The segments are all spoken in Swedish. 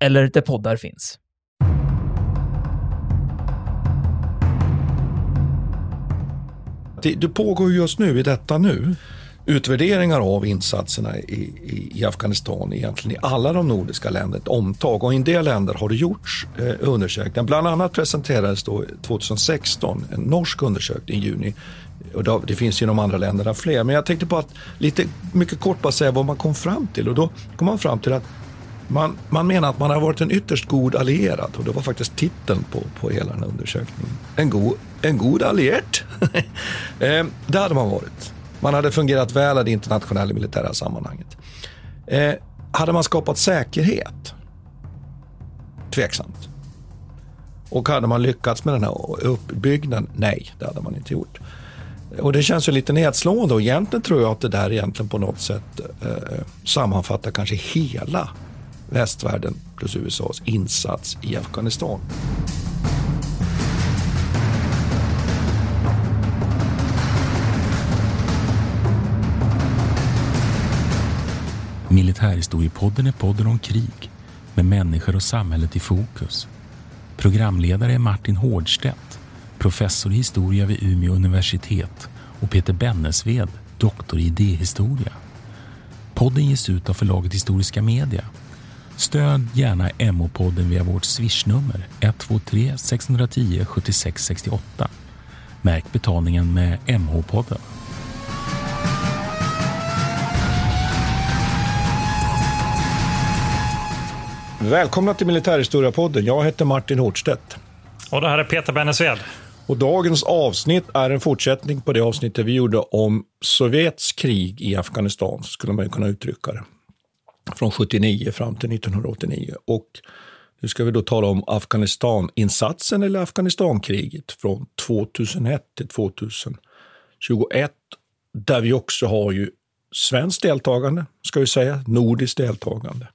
eller där poddar finns. Det, det pågår just nu, i detta nu, utvärderingar av insatserna i, i, i, Afghanistan egentligen i alla de nordiska länderna, ett omtag. Och i en del länder har det gjorts eh, undersökningar. Bland annat presenterades då 2016 en norsk undersökning i juni. Och då, det finns ju i de andra länderna fler. Men jag tänkte på att lite mycket kort bara säga vad man kom fram till. Och då kom man fram till att man, man menar att man har varit en ytterst god allierad och det var faktiskt titeln på, på hela den här undersökningen. En, go, en god allierad. eh, det hade man varit. Man hade fungerat väl i det internationella militära sammanhanget. Eh, hade man skapat säkerhet? Tveksamt. Och hade man lyckats med den här uppbyggnaden? Nej, det hade man inte gjort. Och det känns ju lite nedslående och egentligen tror jag att det där egentligen på något sätt eh, sammanfattar kanske hela västvärlden plus USAs insats i Afghanistan. Militärhistoriepodden är podden om krig med människor och samhället i fokus. Programledare är Martin Hårdstedt, professor i historia vid Umeå universitet och Peter Bennesved, doktor i idéhistoria. Podden ges ut av förlaget Historiska Media Stöd gärna MH-podden via vårt swishnummer 123 610 76 68. Märk betalningen med MH-podden. Välkomna till Militärhistoriepodden. Jag heter Martin Hårdstedt. Och det här är Peter Bennesved. Och dagens avsnitt är en fortsättning på det avsnittet vi gjorde om Sovjets krig i Afghanistan, skulle man kunna uttrycka det från 79 fram till 1989. Och nu ska vi då tala om Afghanistaninsatsen eller Afghanistankriget från 2001 till 2021. Där vi också har ju svenskt deltagande, ska vi säga, nordiskt deltagande.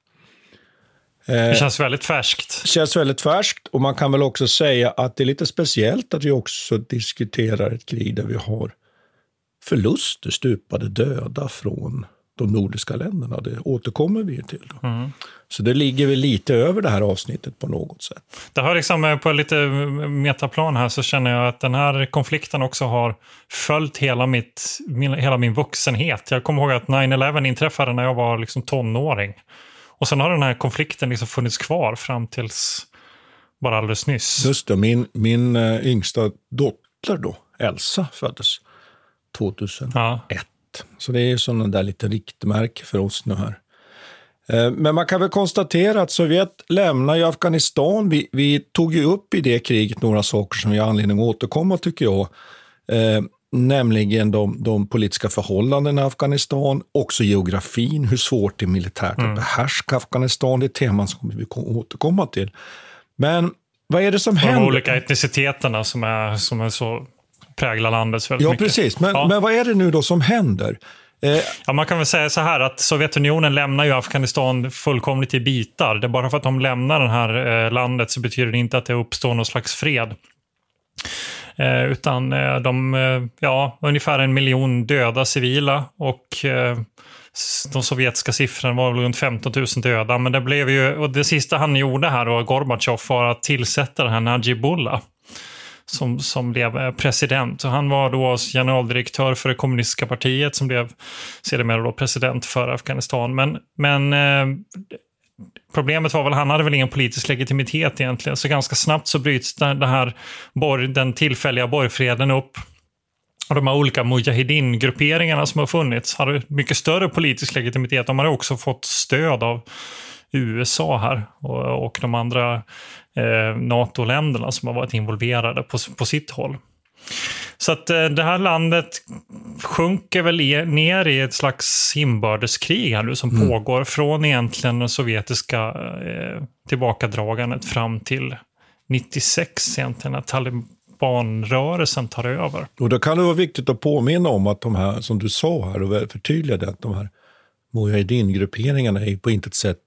Det eh, känns väldigt färskt. Det känns väldigt färskt och man kan väl också säga att det är lite speciellt att vi också diskuterar ett krig där vi har förluster, stupade döda från de nordiska länderna. Det återkommer vi till. Mm. Så det ligger väl lite över det här avsnittet på något sätt. Det har liksom eh, på lite metaplan här så känner jag att den här konflikten också har följt hela, mitt, min, hela min vuxenhet. Jag kommer ihåg att 9-11 inträffade när jag var liksom tonåring. Och sen har den här konflikten liksom funnits kvar fram tills bara alldeles nyss. Just det, min, min äh, yngsta dotter då, Elsa, föddes 2001. Ja. Så det är sådana där lite riktmärke för oss nu här. Eh, men man kan väl konstatera att Sovjet lämnar ju Afghanistan. Vi, vi, tog ju upp i det kriget några saker som vi har anledning att återkomma, tycker jag. Eh, nämligen de, de, politiska förhållandena i Afghanistan, också geografin, hur svårt det är militärt mm. att behärska Afghanistan. Det är teman som vi kommer återkomma till. Men vad är det som händer? De olika etniciteterna som är, som är så präglar landet väldigt ja, mycket. Precis. Men, ja. men vad är det nu då som händer? Eh, ja, man kan väl säga så här att Sovjetunionen lämnar ju Afghanistan fullkomligt i bitar. Det är bara för att de lämnar det här eh, landet så betyder det inte att det uppstår någon slags fred. Eh, utan de, ja, ungefär en miljon döda civila och de sovjetiska siffrorna var väl runt 15 000 döda. Men det blev ju, och det sista han gjorde här då, Gorbatjov, var att tillsätta den här Najibullah som, som blev eh, president. Han var då generaldirektör för det kommunistiska partiet som blev sedermera då president för Afghanistan. Men, men eh, problemet var väl han hade väl ingen politisk legitimitet egentligen. Så ganska snabbt så bryts den här, den tillfälliga borgfreden upp. Och de här olika mujahedin-grupperingarna som har funnits hade mycket större politisk legitimitet. De hade också fått stöd av USA här och, och de andra eh, NATO-länderna som har varit involverade på, på sitt håll. Så att eh, det här landet sjunker väl ner i ett slags inbördeskrig här nu som mm. pågår från egentligen det sovjetiska eh, tillbakadragandet fram till 96 egentligen, när talibanrörelsen tar över. Och då kan det vara viktigt att påminna om att de här, som du sa här och förtydliga det, att de här Mujahedin-grupperingarna är på intet sätt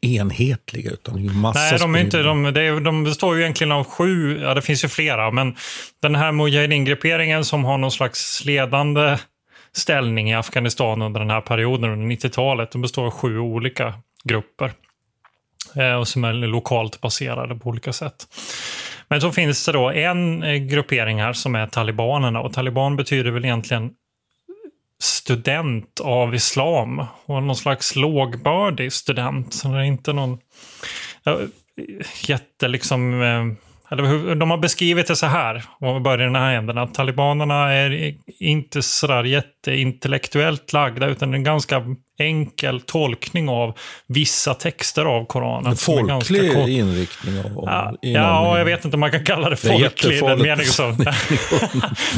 enhetliga, utan det massa Nej, de, är inte, de, är, de består ju egentligen av sju, ja det finns ju flera, men den här Mujahedin-grupperingen som har någon slags ledande ställning i Afghanistan under den här perioden, under 90-talet, de består av sju olika grupper. Eh, och som är lokalt baserade på olika sätt. Men så finns det då en eh, gruppering här som är talibanerna och taliban betyder väl egentligen student av islam och någon slags lågbördig student. Så det är inte någon ja, jätte liksom eh, eller de har beskrivit det så här, om vi börjar i den här änden, att talibanerna är inte sådär jätteintellektuellt lagda, utan en ganska enkel tolkning av vissa texter av Koranen. En folklig inriktning? Av, ja, ja, jag vet inte om man kan kalla det folklig. Det meningen så.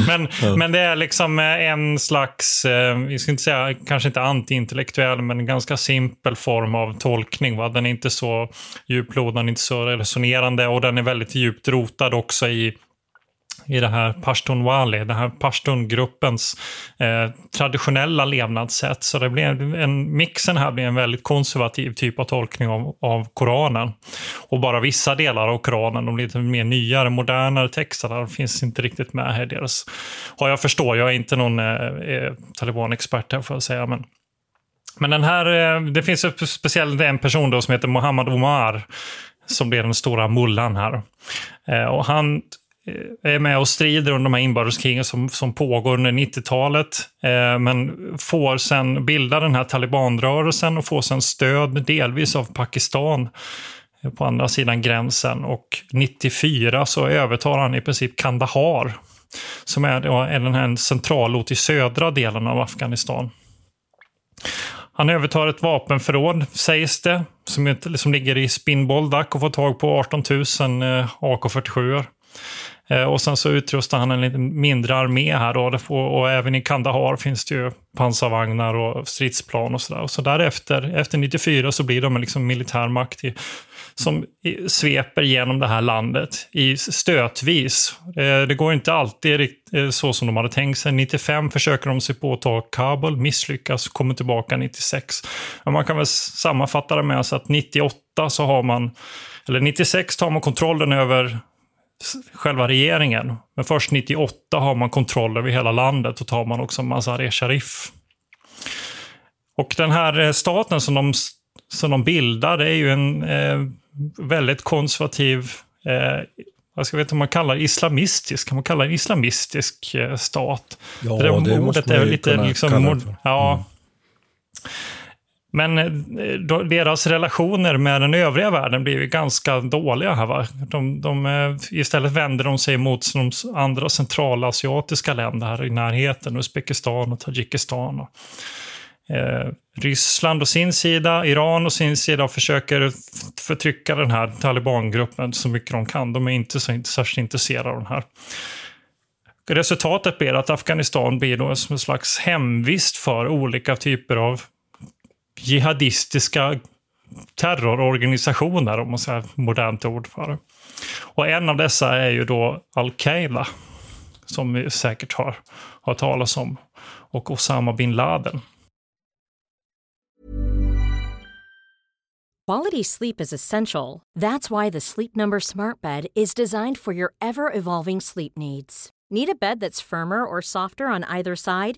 men, ja. men det är liksom en slags, eh, vi ska inte säga kanske inte antiintellektuell, men en ganska simpel form av tolkning. Va? Den är inte så djuplodande, inte så resonerande och den är väldigt djupt rotad också i i det här Pashtunwali, den här Pashtun-gruppens eh, traditionella levnadssätt. Så det blir en, mixen här blir en väldigt konservativ typ av tolkning av, av Koranen. Och bara vissa delar av Koranen, de lite mer nyare, modernare texterna, finns inte riktigt med här. Deras, och jag förstår, jag är inte någon eh, eh, talibanexpert här får jag säga, men men den här, eh, det finns speciellt en person då som heter Mohammad Omar som blir den stora mullan här. Eh, och han Eh, är med och strider under de här inbördeskrigen som, som pågår under 90-talet. Eh, men får sen bilda den här talibanrörelsen och får sen stöd delvis av Pakistan eh, på andra sidan gränsen. Och 94 så övertar han i princip Kandahar som är, är den här centralort i södra delen av Afghanistan. Han övertar ett vapenförråd, sägs det, som, som ligger i Spinboldak och får tag på 18 000 AK47. Eh, och sen så utrustar han en lite mindre armé här då, och även i Kandahar finns det ju pansarvagnar och stridsplan och sådär. Så därefter, efter 94 så blir de en liksom militärmakt i, som sveper genom det här landet i stötvis. Eh, det går inte alltid eh, så som de hade tänkt sig. 95 försöker de sig på att ta Kabul, misslyckas, kommer tillbaka 96. Men man kan väl sammanfatta det med att 98 så har man, eller 96 tar man kontrollen över själva regeringen. Men först 98 har man kontroll över hela landet och tar man också Mazar-e Sharif. Och den här eh, staten som de, som de bildar är ju en eh, väldigt konservativ, eh, vad ska jag veta om man kallar islamistisk, kan man kalla det en islamistisk eh, stat? Ja, det, det måste man ju lite, kunna liksom, kalla det för. Ja. Men eh, deras relationer med den övriga världen blir ju ganska dåliga här. Va? De, de, eh, istället vänder de sig mot de andra centralasiatiska länder här i närheten, Uzbekistan och Tadzjikistan. Och, eh, Ryssland och sin sida, Iran och sin sida försöker förtrycka den här talibangruppen så mycket de kan. De är inte så särskilt intresserade av den här. Resultatet blir att Afghanistan blir då en slags hemvist för olika typer av jihadistiska terrororganisationer, om man säger modernt ord för det. Och en av dessa är ju då Al-Qaida, som vi säkert har hört talas om, och Osama bin Laden. Quality sleep is essential. That's why the Sleep Number smart bed is designed for your ever-evolving sleep needs. Need a bed that's firmer or softer on either side?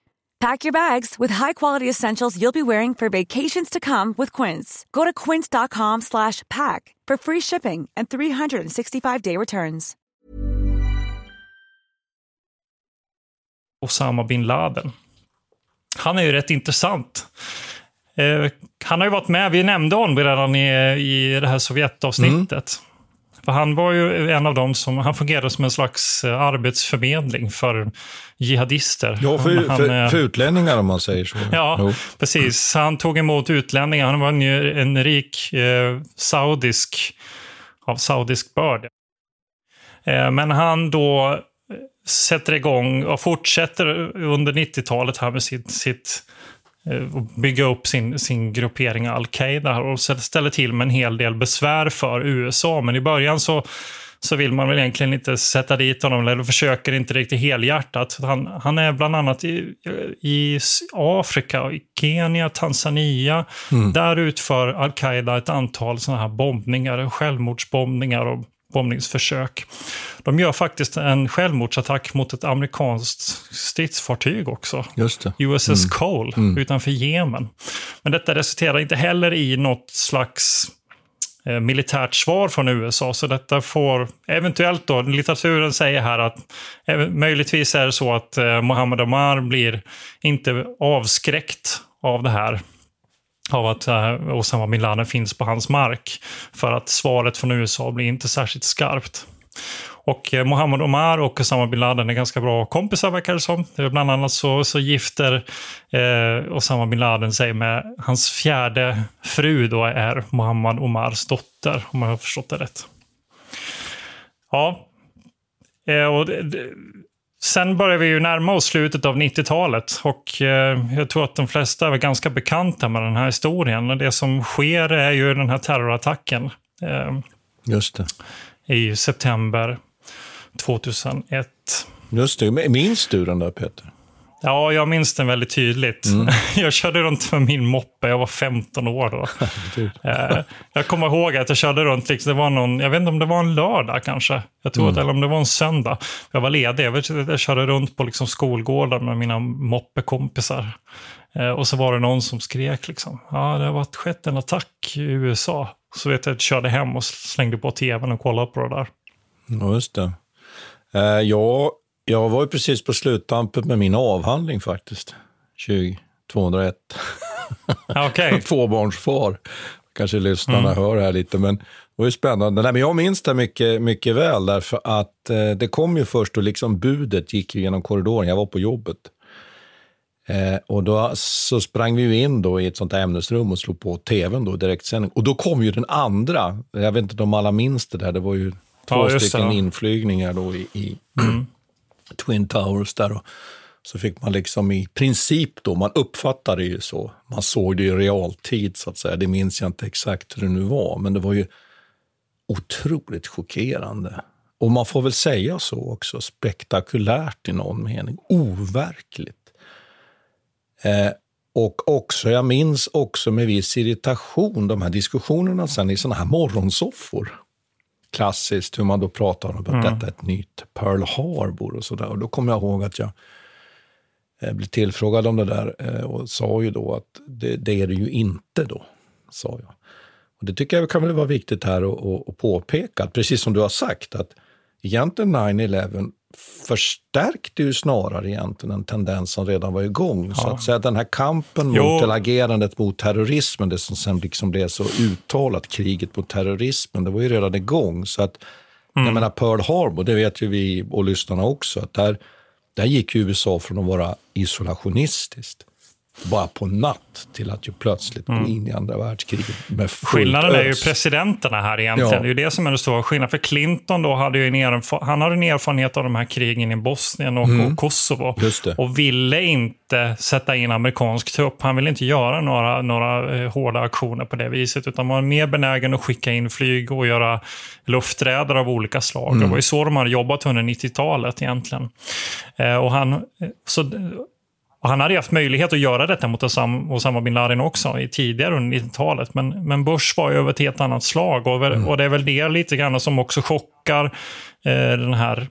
Pack your bags with high-quality essentials you'll be wearing for vacations to come with Quince. Go to quince.com slash pack for free shipping and 365-day returns. Osama bin Laden. Han är ju rätt intressant. Eh, han har ju varit med, vi nämnde honom redan i, i det här Sovjetavsnittet. För han var ju en av dem som, han fungerade som en slags eh, arbetsförmedling för jihadister. Ja, för, han, för, eh, för utlänningar om man säger så. Ja, Jo. precis. Han tog emot utlänningar. Han var en, en rik eh, saudisk, av saudisk börd. Eh, men han då eh, sätter igång och fortsätter under 90-talet här med sitt, sitt och bygga upp sin, sin gruppering Al-Qaida och ställer till med en hel del besvär för USA. Men i början så, så vill man väl egentligen inte sätta dit honom, eller försöker inte riktigt helhjärtat. Han, han är bland annat i, i Afrika, i Kenya, Tanzania. Där utför Al-Qaida ett antal sådana här bombningar, självmordsbombningar och bombningsförsök. De gör faktiskt en självmordsattack mot ett amerikanskt stridsfartyg också. USS Cole utanför Jemen. Men detta resulterar inte heller i något slags eh, militärt svar från USA. Så detta får eventuellt då, litteraturen säger här att eh, möjligtvis är det så att eh, Mohammed Omar blir inte avskräckt av det här av att eh, Osama bin Laden finns på hans mark. För att svaret från USA blir inte särskilt skarpt. Och eh, Mohammed Omar och Osama bin Laden är ganska bra kompisar verkar det som. Bland annat så, så gifter eh, Osama bin Laden sig med hans fjärde fru då är Mohammed Omars dotter, om jag har förstått det rätt. Ja. Eh, och det, det, sen börjar vi ju närma oss slutet av 90-talet och eh, jag tror att de flesta är ganska bekanta med den här historien. Och det som sker är ju den här terrorattacken eh, Just det. i september 2001. Just det. Minns du den där Peter? Ja, jag minns den väldigt tydligt. Jag körde runt med min moppe, jag var 15 år då. Eh, jag kommer ihåg att jag körde runt, liksom, det var någon, jag vet inte om det var en lördag kanske. Jag tror att, eller om det var en söndag. Jag var ledig, jag, jag körde runt på liksom, skolgårdar med mina moppekompisar. Eh, och så var det någon som skrek liksom, ja det har varit skett en attack i USA. Så vet jag att jag körde hem och slängde på tvn och kollade på det där. Ja, just det. Eh, ja, jag var ju precis på sluttampen med min avhandling faktiskt. 20, 201. Ja, Okej. Tvåbarnsfar. Kanske lyssnarna hör här lite, men det var ju spännande. Nej, men jag minns det mycket, mycket väl, därför att eh, det kom ju först och liksom budet gick ju genom korridoren. Jag var på jobbet. Eh, och då så sprang vi ju in då i ett sånt här ämnesrum och slog på tvn då, direktsändning. Och då kom ju den andra, jag vet inte om alla minns det där, det var ju två Ja, det, stycken ja. inflygningar då i, i Twin Towers där. Och så fick man liksom i princip då, man uppfattade det ju så, man såg det i realtid så att säga. Det minns jag inte exakt hur det nu var, men det var ju otroligt chockerande. Och man får väl säga så också, spektakulärt i någon mening, overkligt. Eh, och också, jag minns också med viss irritation de här diskussionerna sen i såna här morgonsoffor. Klassiskt hur man då pratar om att detta är ett nytt Pearl Harbor och sådär. Och då kommer jag ihåg att jag eh, blev tillfrågad om det där eh, och sa ju då att det, det är det ju inte då, sa jag. Och det tycker jag kan väl vara viktigt här att- påpeka, att precis som du har sagt, att egentligen 9-11 förstärkte ju snarare egentligen en tendens som redan var igång. Så att säga den här kampen Jo. mot, eller agerandet mot terrorismen, det som sen liksom blev så uttalat, kriget mot terrorismen, det var ju redan igång. Så att, jag menar Pearl Harbor, det vet ju vi och lyssnarna också, att där där gick USA från att vara isolationistiskt bara på natt till att ju plötsligt mm. gå in i andra världskriget med Skillnaden ös. är ju presidenterna här egentligen. Ja. Det är ju det som är den stora skillnaden. För Clinton då hade ju en, han hade en erfarenhet av de här krigen i Bosnien och, mm. och Kosovo. Och ville inte sätta in amerikansk trupp. Han ville inte göra några, några eh, hårda aktioner på det viset. Utan var mer benägen att skicka in flyg och göra lufträder av olika slag. Mm. Det var ju så de hade jobbat under 90-talet egentligen. Eh, och han, så, och han hade haft möjlighet att göra detta mot Osama bin Laden också i tidigare under 90-talet. Men, men Bush var ju över ett helt annat slag. Och, mm. och det är väl det lite grann som också chockar eh, den här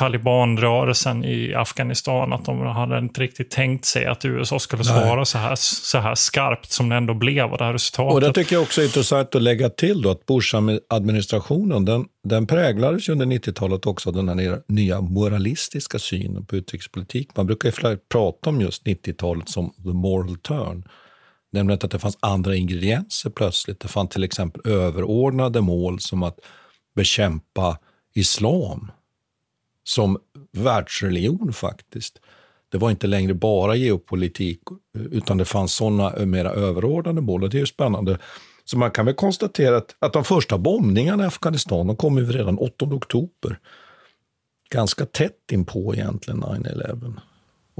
talibanrörelsen i Afghanistan. Att de hade inte riktigt tänkt sig att USA skulle svara så här, så här skarpt som det ändå blev. Och det här resultatet. Och det tycker jag också är intressant att lägga till då, att Bush-administrationen den, den präglades under 90-talet också av den här nya moralistiska synen på utrikespolitik. Man brukar ju prata om just 90-talet som the moral turn. Nämligen att det fanns andra ingredienser plötsligt. Det fanns till exempel överordnade mål som att bekämpa islam som världsreligion faktiskt. Det var inte längre bara geopolitik, utan det fanns sådana mera överordnade mål. Och det är ju spännande. Så man kan väl konstatera att, att de första bombningarna i Afghanistan de kom ju redan 8 oktober. Ganska tätt inpå egentligen 9-11.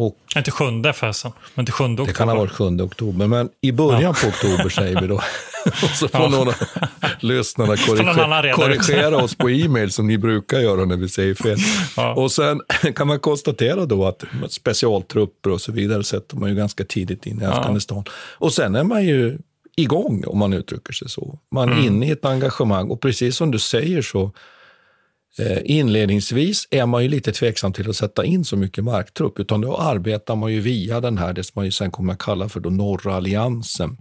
Och, inte sjunde förresten, men inte sjunde oktober. Det kan ha varit sjunde oktober, men i början ja. på oktober säger vi då. och så får ja. någon lyssnarna korrigera, korrigera oss på e-mail som ni brukar göra när vi säger fel. Ja. Och sen kan man konstatera då att specialtrupper och så vidare sätter man ju ganska tidigt in i Afghanistan. Och sen är man ju igång, om man uttrycker sig så. Man är mm. inne i ett engagemang och precis som du säger så inledningsvis är man ju lite tveksam till att sätta in så mycket marktrupp, utan då arbetar man ju via den här, det som man ju sen kommer att kalla för då norra alliansen.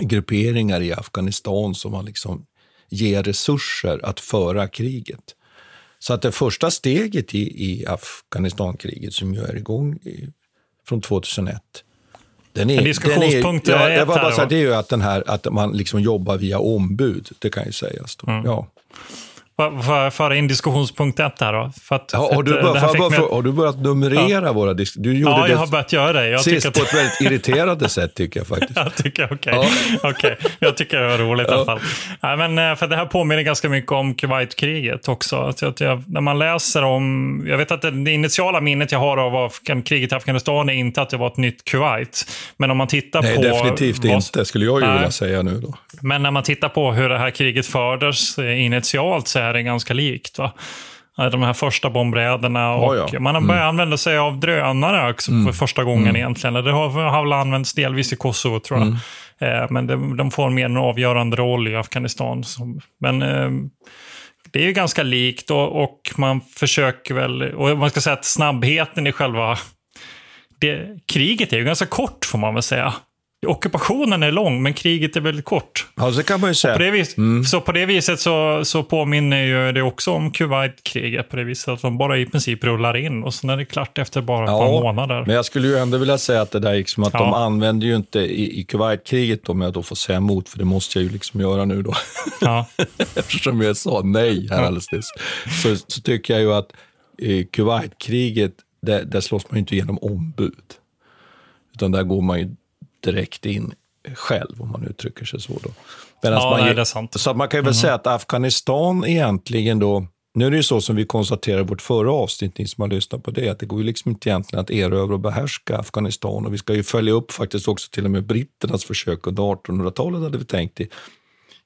Grupperingar i Afghanistan som man liksom ger resurser att föra kriget. Så att det första steget i, i Afghanistankriget som ju är igång i, från 2001 den är, en diskussionspunkt den är, ja, det, var bara så här, det är ju att, den här, att man liksom jobbar via ombud, det kan ju sägas. Då. Mm. Ja. Får föra in diskussionspunkt ett här då? För att, ja, har, du börjat, för, för, har, du börjat numrera ja. våra diskussioner? Ja, jag har börjat göra det. Jag sist på ett väldigt irriterande sätt tycker jag faktiskt. jag tycker, okej. Okay. Ja. okay. Jag tycker det var roligt ja. i alla fall. Nej, men, eh, för det här påminner ganska mycket om Kuwaitkriget också. Att jag, jag, när man läser om... Jag vet att det, det initiala minnet jag har av kriget i Afghanistan är inte att det var ett nytt Kuwait. Men om man tittar Nej, på... Nej, definitivt vad, inte, skulle jag ju vilja säga nu då. Men när man tittar på hur det här kriget fördes eh, initialt så är det ganska likt. Va? De här första bombräderna och oh ja. man har börjat mm. använda sig av drönare också mm. för första gången mm. egentligen. Det har, har väl använts delvis i Kosovo tror jag. Mm. Eh, men de, de, får mer en avgörande roll i Afghanistan. Men eh, det är ju ganska likt och, och, man försöker väl, och man ska säga att snabbheten i själva det, kriget är ju ganska kort får man väl säga. Ockupationen är lång, men kriget är väldigt kort. Ja, så kan man ju säga. På det, vis, mm. Så på det viset så, så påminner ju det också om Kuwait-kriget på det viset att de bara i princip rullar in och sen är det klart efter bara ett ja, par månader. Men jag skulle ju ändå vilja säga att det där gick som att ja. de använder ju inte i, i Kuwait-kriget, om jag då får säga emot, för det måste jag ju liksom göra nu då. Ja. Eftersom jag sa nej här alldeles nyss, så, så tycker jag ju att i Kuwait-kriget, där, där slåss man ju inte genom ombud. Utan där går man ju direkt in själv, om man uttrycker sig så. Då. ja, man, nej, det är sant. Så man kan ju väl mm. säga att Afghanistan egentligen då, nu är det ju så som vi konstaterade i vårt förra avsnitt, ni som har lyssnat på det, att det går ju liksom inte egentligen att erövra och behärska Afghanistan. Och vi ska ju följa upp faktiskt också till och med britternas försök under 1800-talet hade vi tänkt i,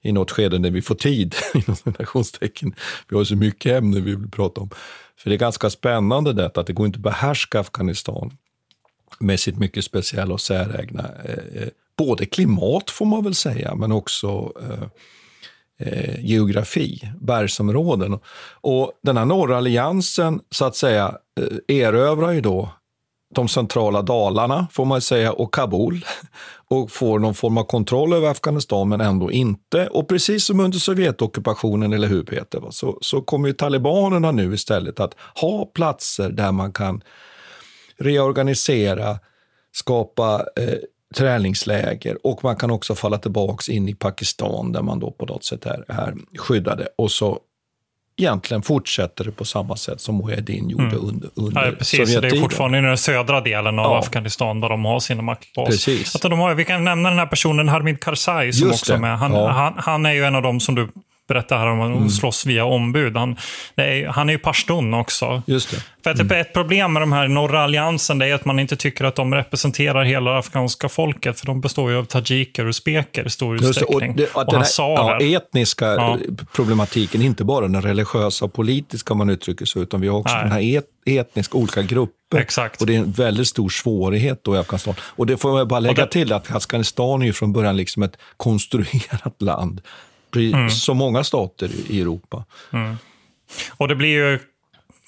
i något skede när vi får tid, inom citationstecken. Vi har så mycket ämnen vi vill prata om. För det är ganska spännande detta att det går inte att behärska Afghanistan med sitt mycket speciella och särägna eh, eh, både klimat får man väl säga, men också eh, eh, geografi, bergsområden. Och den här norra alliansen så att säga eh, erövrar ju då de centrala Dalarna, får man säga, och Kabul och får någon form av kontroll över Afghanistan, men ändå inte. Och precis som under Sovjetockupationen, eller hur Peter, så, så kommer ju talibanerna nu istället att ha platser där man kan reorganisera, skapa eh, träningsläger och man kan också falla tillbaka in i Pakistan där man då på något sätt är, är skyddade. Och så egentligen fortsätter det på samma sätt som Mujahedin gjorde Mm. under, under Ja, precis. Det är Sovjettiden. fortfarande i den södra delen av Ja. Afghanistan där de har sina maktbas. Precis. Att de har, vi kan nämna den här personen, Hamid Karzai, som Just också är med. Han, Ja. han, han är ju en av dem som du berättade här om, att Mm. slåss via ombud. Han, är, han är ju pashtun också. Just det. För att ett problem med de här norra alliansen det är att man inte tycker att de representerar hela det afghanska folket. För de består ju av tajiker och uzbeker i stor Just det, och utsträckning. det, och den här, ja, etniska Ja. problematiken, inte bara den religiösa och politiska om man uttrycker sig, utan vi har också Nej. den här et, etniska olika grupper. Exakt. Och det är en väldigt stor svårighet då i Afghanistan. Och det får jag bara lägga det- till att Afghanistan är ju från början liksom ett konstruerat land. Mm. som många stater i i Europa. Och det blir ju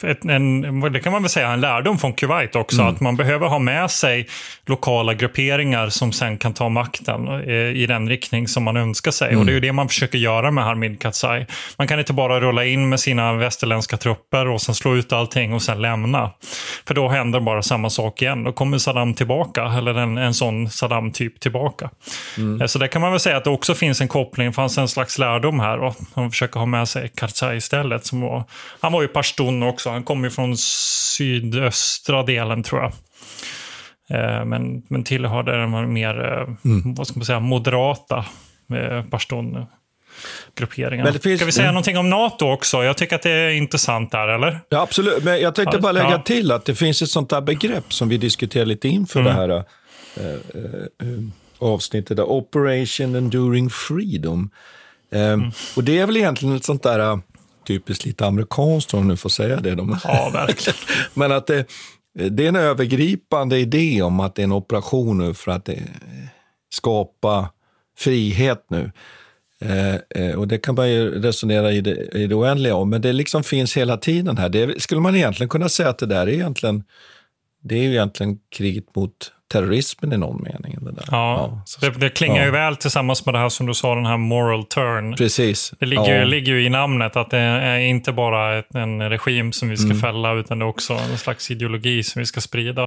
ett, en, det kan man väl säga en lärdom från Kuwait också, att man behöver ha med sig lokala grupperingar som sen kan ta makten eh, i den riktning som man önskar sig. Och det är ju det man försöker göra med Hamid Karzai. Man kan inte bara rulla in med sina västerländska trupper och sen slå ut allting och sen lämna. För då händer bara samma sak igen. Då kommer Saddam tillbaka, eller en, en sån Saddam-typ tillbaka. Eh, Så där kan man väl säga att det också finns en koppling, det fanns en slags lärdom här. Och man försöker ha med sig Karzai istället. Som var, han var ju pashtun också, han kom ju från sydöstra delen tror jag. Eh, Men, men tillhörde den mer, eh, Mm. vad ska man säga, moderata eh, pashtun grupperingar. Men det finns- Ska vi säga Mm. någonting om NATO också? Jag tycker att det är intressant där, eller? Ja, absolut. Men jag tänkte bara lägga ja. till att det finns ett sånt där begrepp som vi diskuterar lite inför Mm. det här eh, eh, avsnittet, där, Operation Enduring Freedom. Eh, Mm. Och det är väl egentligen ett sånt där eh, typiskt lite amerikanskt, om nu får säga det. De. Ja, verkligen. Men att det, det är en övergripande idé om att det är en operation nu för att eh, skapa frihet nu. Eh, eh, och det kan man ju resonera i det, i det oändliga om, men det liksom finns hela tiden här. Det skulle man egentligen kunna säga att det där är egentligen, det är ju egentligen kriget mot terrorismen i någon mening. Det där. Ja, så- det, det klingar ja. ju väl tillsammans med det här som du sa, den här moral turn. Precis. Det ligger, ja. ligger ju i namnet att det är inte bara ett, en regim som vi ska Mm. fälla, utan det är också en slags ideologi som vi ska sprida.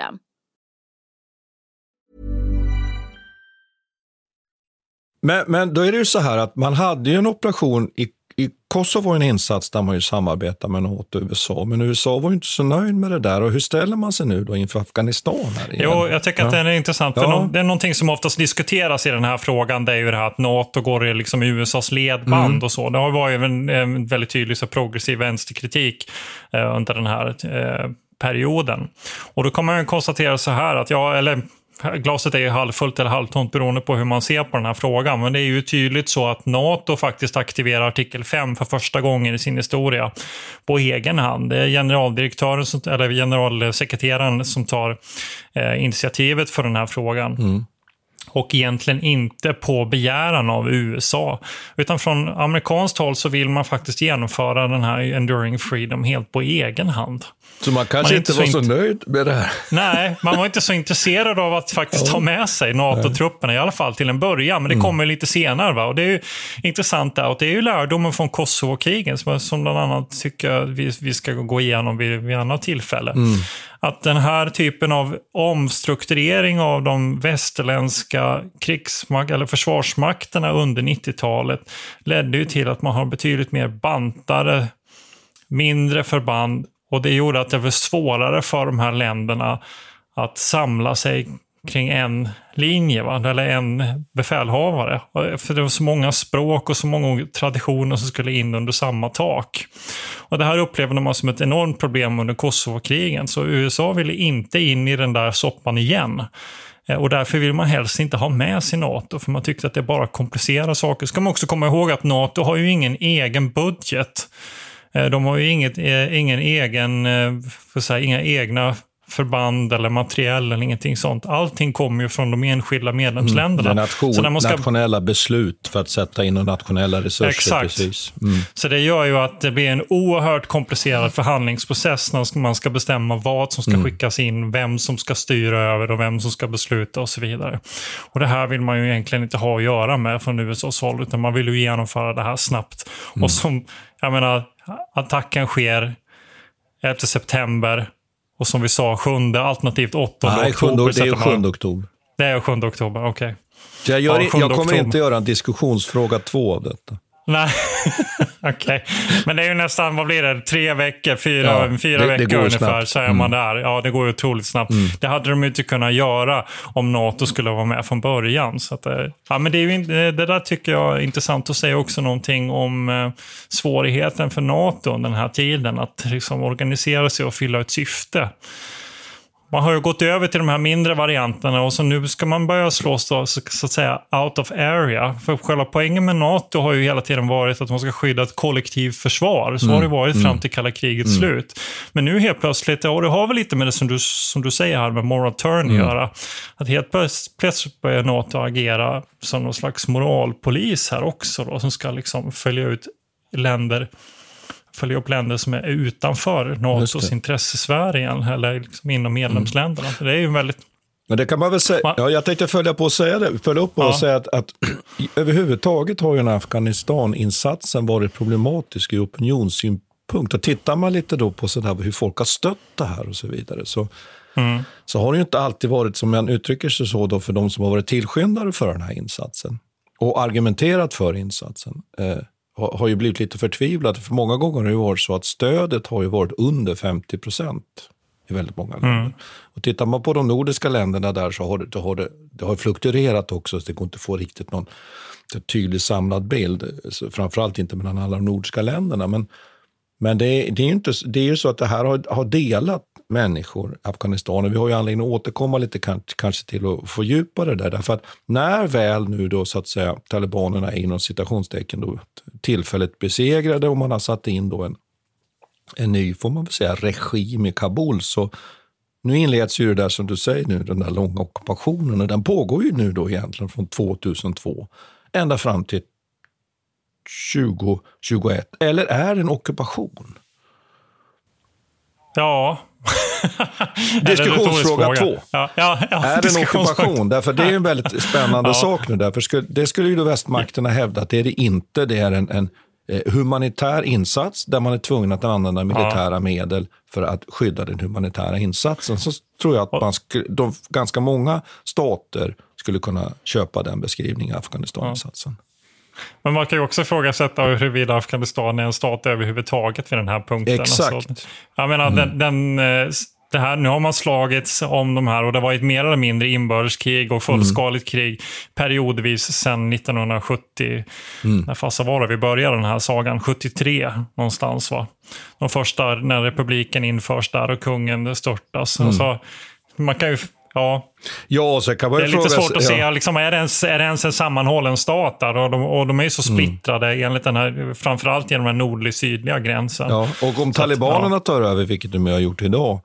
Men, men då är det ju så här att man hade ju en operation i, i Kosovo, var en insats där man ju samarbetar med NATO och USA. Men USA var ju inte så nöjd med det där. Och hur ställer man sig nu då inför Afghanistan? Här igen? Jo, jag tycker att Ja. den är intressant. För Ja. det är någonting som oftast diskuteras i den här frågan. Det är ju det här att NATO går i liksom USAs ledband Mm. och så. Det har varit en, en väldigt tydlig så progressiv vänsterkritik eh, under den här eh, perioden. Och då kan man konstatera så här att, ja, eller glaset är ju halvfullt eller halvtomt beroende på hur man ser på den här frågan. Men det är ju tydligt så att NATO faktiskt aktiverar artikel 5 för första gången i sin historia på egen hand. Det är generaldirektören, som, eller generalsekreteraren som tar eh, initiativet för den här frågan. Mm och egentligen inte på begäran av USA. Utan från amerikanskt håll så vill man faktiskt genomföra den här Enduring Freedom helt på egen hand. Så man kanske man inte var så in... nöjd med det här? Nej, man var inte så intresserad av att faktiskt ta med sig NATO-trupperna, i alla fall till en början. Men det mm. kommer lite senare. Va? Och det är ju intressant där. Och det är ju lärdomen från Kosovo-krigen som, som bland annat tycker jag vi, vi ska gå igenom vid, vid annat tillfälle. Mm. Att den här typen av omstrukturering av de västerländska krigsmak eller försvarsmakterna under 90-talet ledde ju till att man har betydligt mer bantade mindre förband. Och det gjorde att det var svårare för de här länderna att samla sig kring en linje, va? eller en befälhavare. För det var så många språk och så många traditioner som skulle in under samma tak. Och Det här upplevde man som ett enormt problem under Kosovo-krigen, så USA ville inte in i den där soppan igen. Eh, och därför vill man helst inte ha med sig NATO, för man tyckte att det bara komplicerar saker. Ska man också komma ihåg att NATO har ju ingen egen budget. Eh, de har ju inget, eh, ingen egen, eh, för säga, inga egna förband eller materiell eller ingenting sånt. Allting kommer ju från de enskilda medlemsländerna. Mm, nation, så man ska... Nationella beslut för att sätta in nationella resurser. Exakt. Precis. Mm. Så det gör ju att det blir en oerhört komplicerad förhandlingsprocess när man ska bestämma vad som ska mm. skickas in, vem som ska styra över och vem som ska besluta och så vidare. Och Det här vill man ju egentligen inte ha att göra med från USAs håll, utan man vill ju genomföra det här snabbt. Mm. Och som, jag menar, attacken sker 11 september och som vi sa, 7 alternativt 8 Nej, oktober. det är 7 oktober. Det är 7 oktober, okej. Okay. Jag, gör, ja, jag kommer oktober. inte göra en diskussionsfråga två av detta. Nej, okej. Okay. Men det är ju nästan, vad blir det, tre veckor, fyra, ja, fyra det, veckor det ungefär snabbt. så är mm. man där. Ja, det går ju otroligt snabbt. Mm. Det hade de ju inte kunnat göra om NATO skulle vara med från början. Så att, eh, ja, men det, är ju, det där tycker jag är intressant att säga också någonting om eh, svårigheten för NATO den här tiden. Att liksom organisera sig och fylla ett syfte man har ju gått över till de här mindre varianterna och så nu ska man börja slås då, så, så att säga out of area. För själva poängen med NATO har ju hela tiden varit att man ska skydda ett kollektivt försvar. Så mm. har det varit fram mm. till kalla krigets mm. slut. Men nu helt plötsligt, och det har väl lite med det som du, som du säger här med moral turn att mm. göra. Att helt plötsligt börjar NATO agera som någon slags moralpolis här också då, som ska liksom följa ut länder följa upp länder som är utanför NATOs intressesfär igen, eller liksom inom medlemsländerna. Mm. Det är ju väldigt men det kan man väl säga. Ja, jag tänkte följa på och säga det, följa upp och ja. säga att, att överhuvudtaget har ju den Afghanistan-insatsen varit problematisk i opinionssynpunkt. Och tittar man lite då på sådär hur folk har stött det här och så vidare, så, mm. så har det ju inte alltid varit, som man uttrycker sig så, då, för de som har varit tillskyndare för den här insatsen och argumenterat för insatsen. Eh, har ju blivit lite förtvivlade. För många gånger har det varit så att stödet har ju varit under 50 procent i väldigt många länder. Mm. Och tittar man på de nordiska länderna där så har det, det, har det, det har fluktuerat också, så det går inte att få riktigt någon tydlig samlad bild. Framförallt inte mellan alla de nordiska länderna. Men, men det, det är ju inte, det är ju så att det här har, har delat människor, Afghanistan. Och vi har ju anledning att återkomma lite kanske till att fördjupa det där. Därför att när väl nu då så att säga talibanerna är inom citationstecken då tillfälligt besegrade och man har satt in då en, en ny, får man väl säga, regim i Kabul så nu inleds ju det där som du säger nu, den där långa ockupationen och den pågår ju nu då egentligen från 2002 ända fram till 2021. Eller är det en ockupation? Ja. Diskussionsfråga två. Ja, ja, ja, är det en ockupation? Därför det är en väldigt spännande sak nu. Därför skulle, det skulle ju då västmakterna hävda att det är det inte. Det är en, en eh, humanitär insats där man är tvungen att använda militära medel för att skydda den humanitära insatsen. Så tror jag att man skulle, de, ganska många stater skulle kunna köpa den beskrivningen av Afghanistaninsatsen. Men man kan ju också ifrågasätta huruvida Afghanistan är en stat överhuvudtaget vid den här punkten. Exakt. Alltså, jag menar, mm. den, den eh, det här, nu har man slagits om de här och det har varit mer eller mindre inbördeskrig och fullskaligt mm. krig periodvis sedan 1970. Mm. När fasa var det vi började den här sagan? 73 någonstans va? De första när republiken införs där och kungen störtas. Mm. Alltså, man kan ju Ja. Ja, så kan man det är lite svårt att se, liksom, är, det ens, är det ens en sammanhållen stat där? Och de, och de är ju så mm. splittrade, mm. enligt den här, framförallt genom den nordlig-sydliga gränsen. Ja, och om så talibanerna att, ja. tar över, vilket de har gjort idag,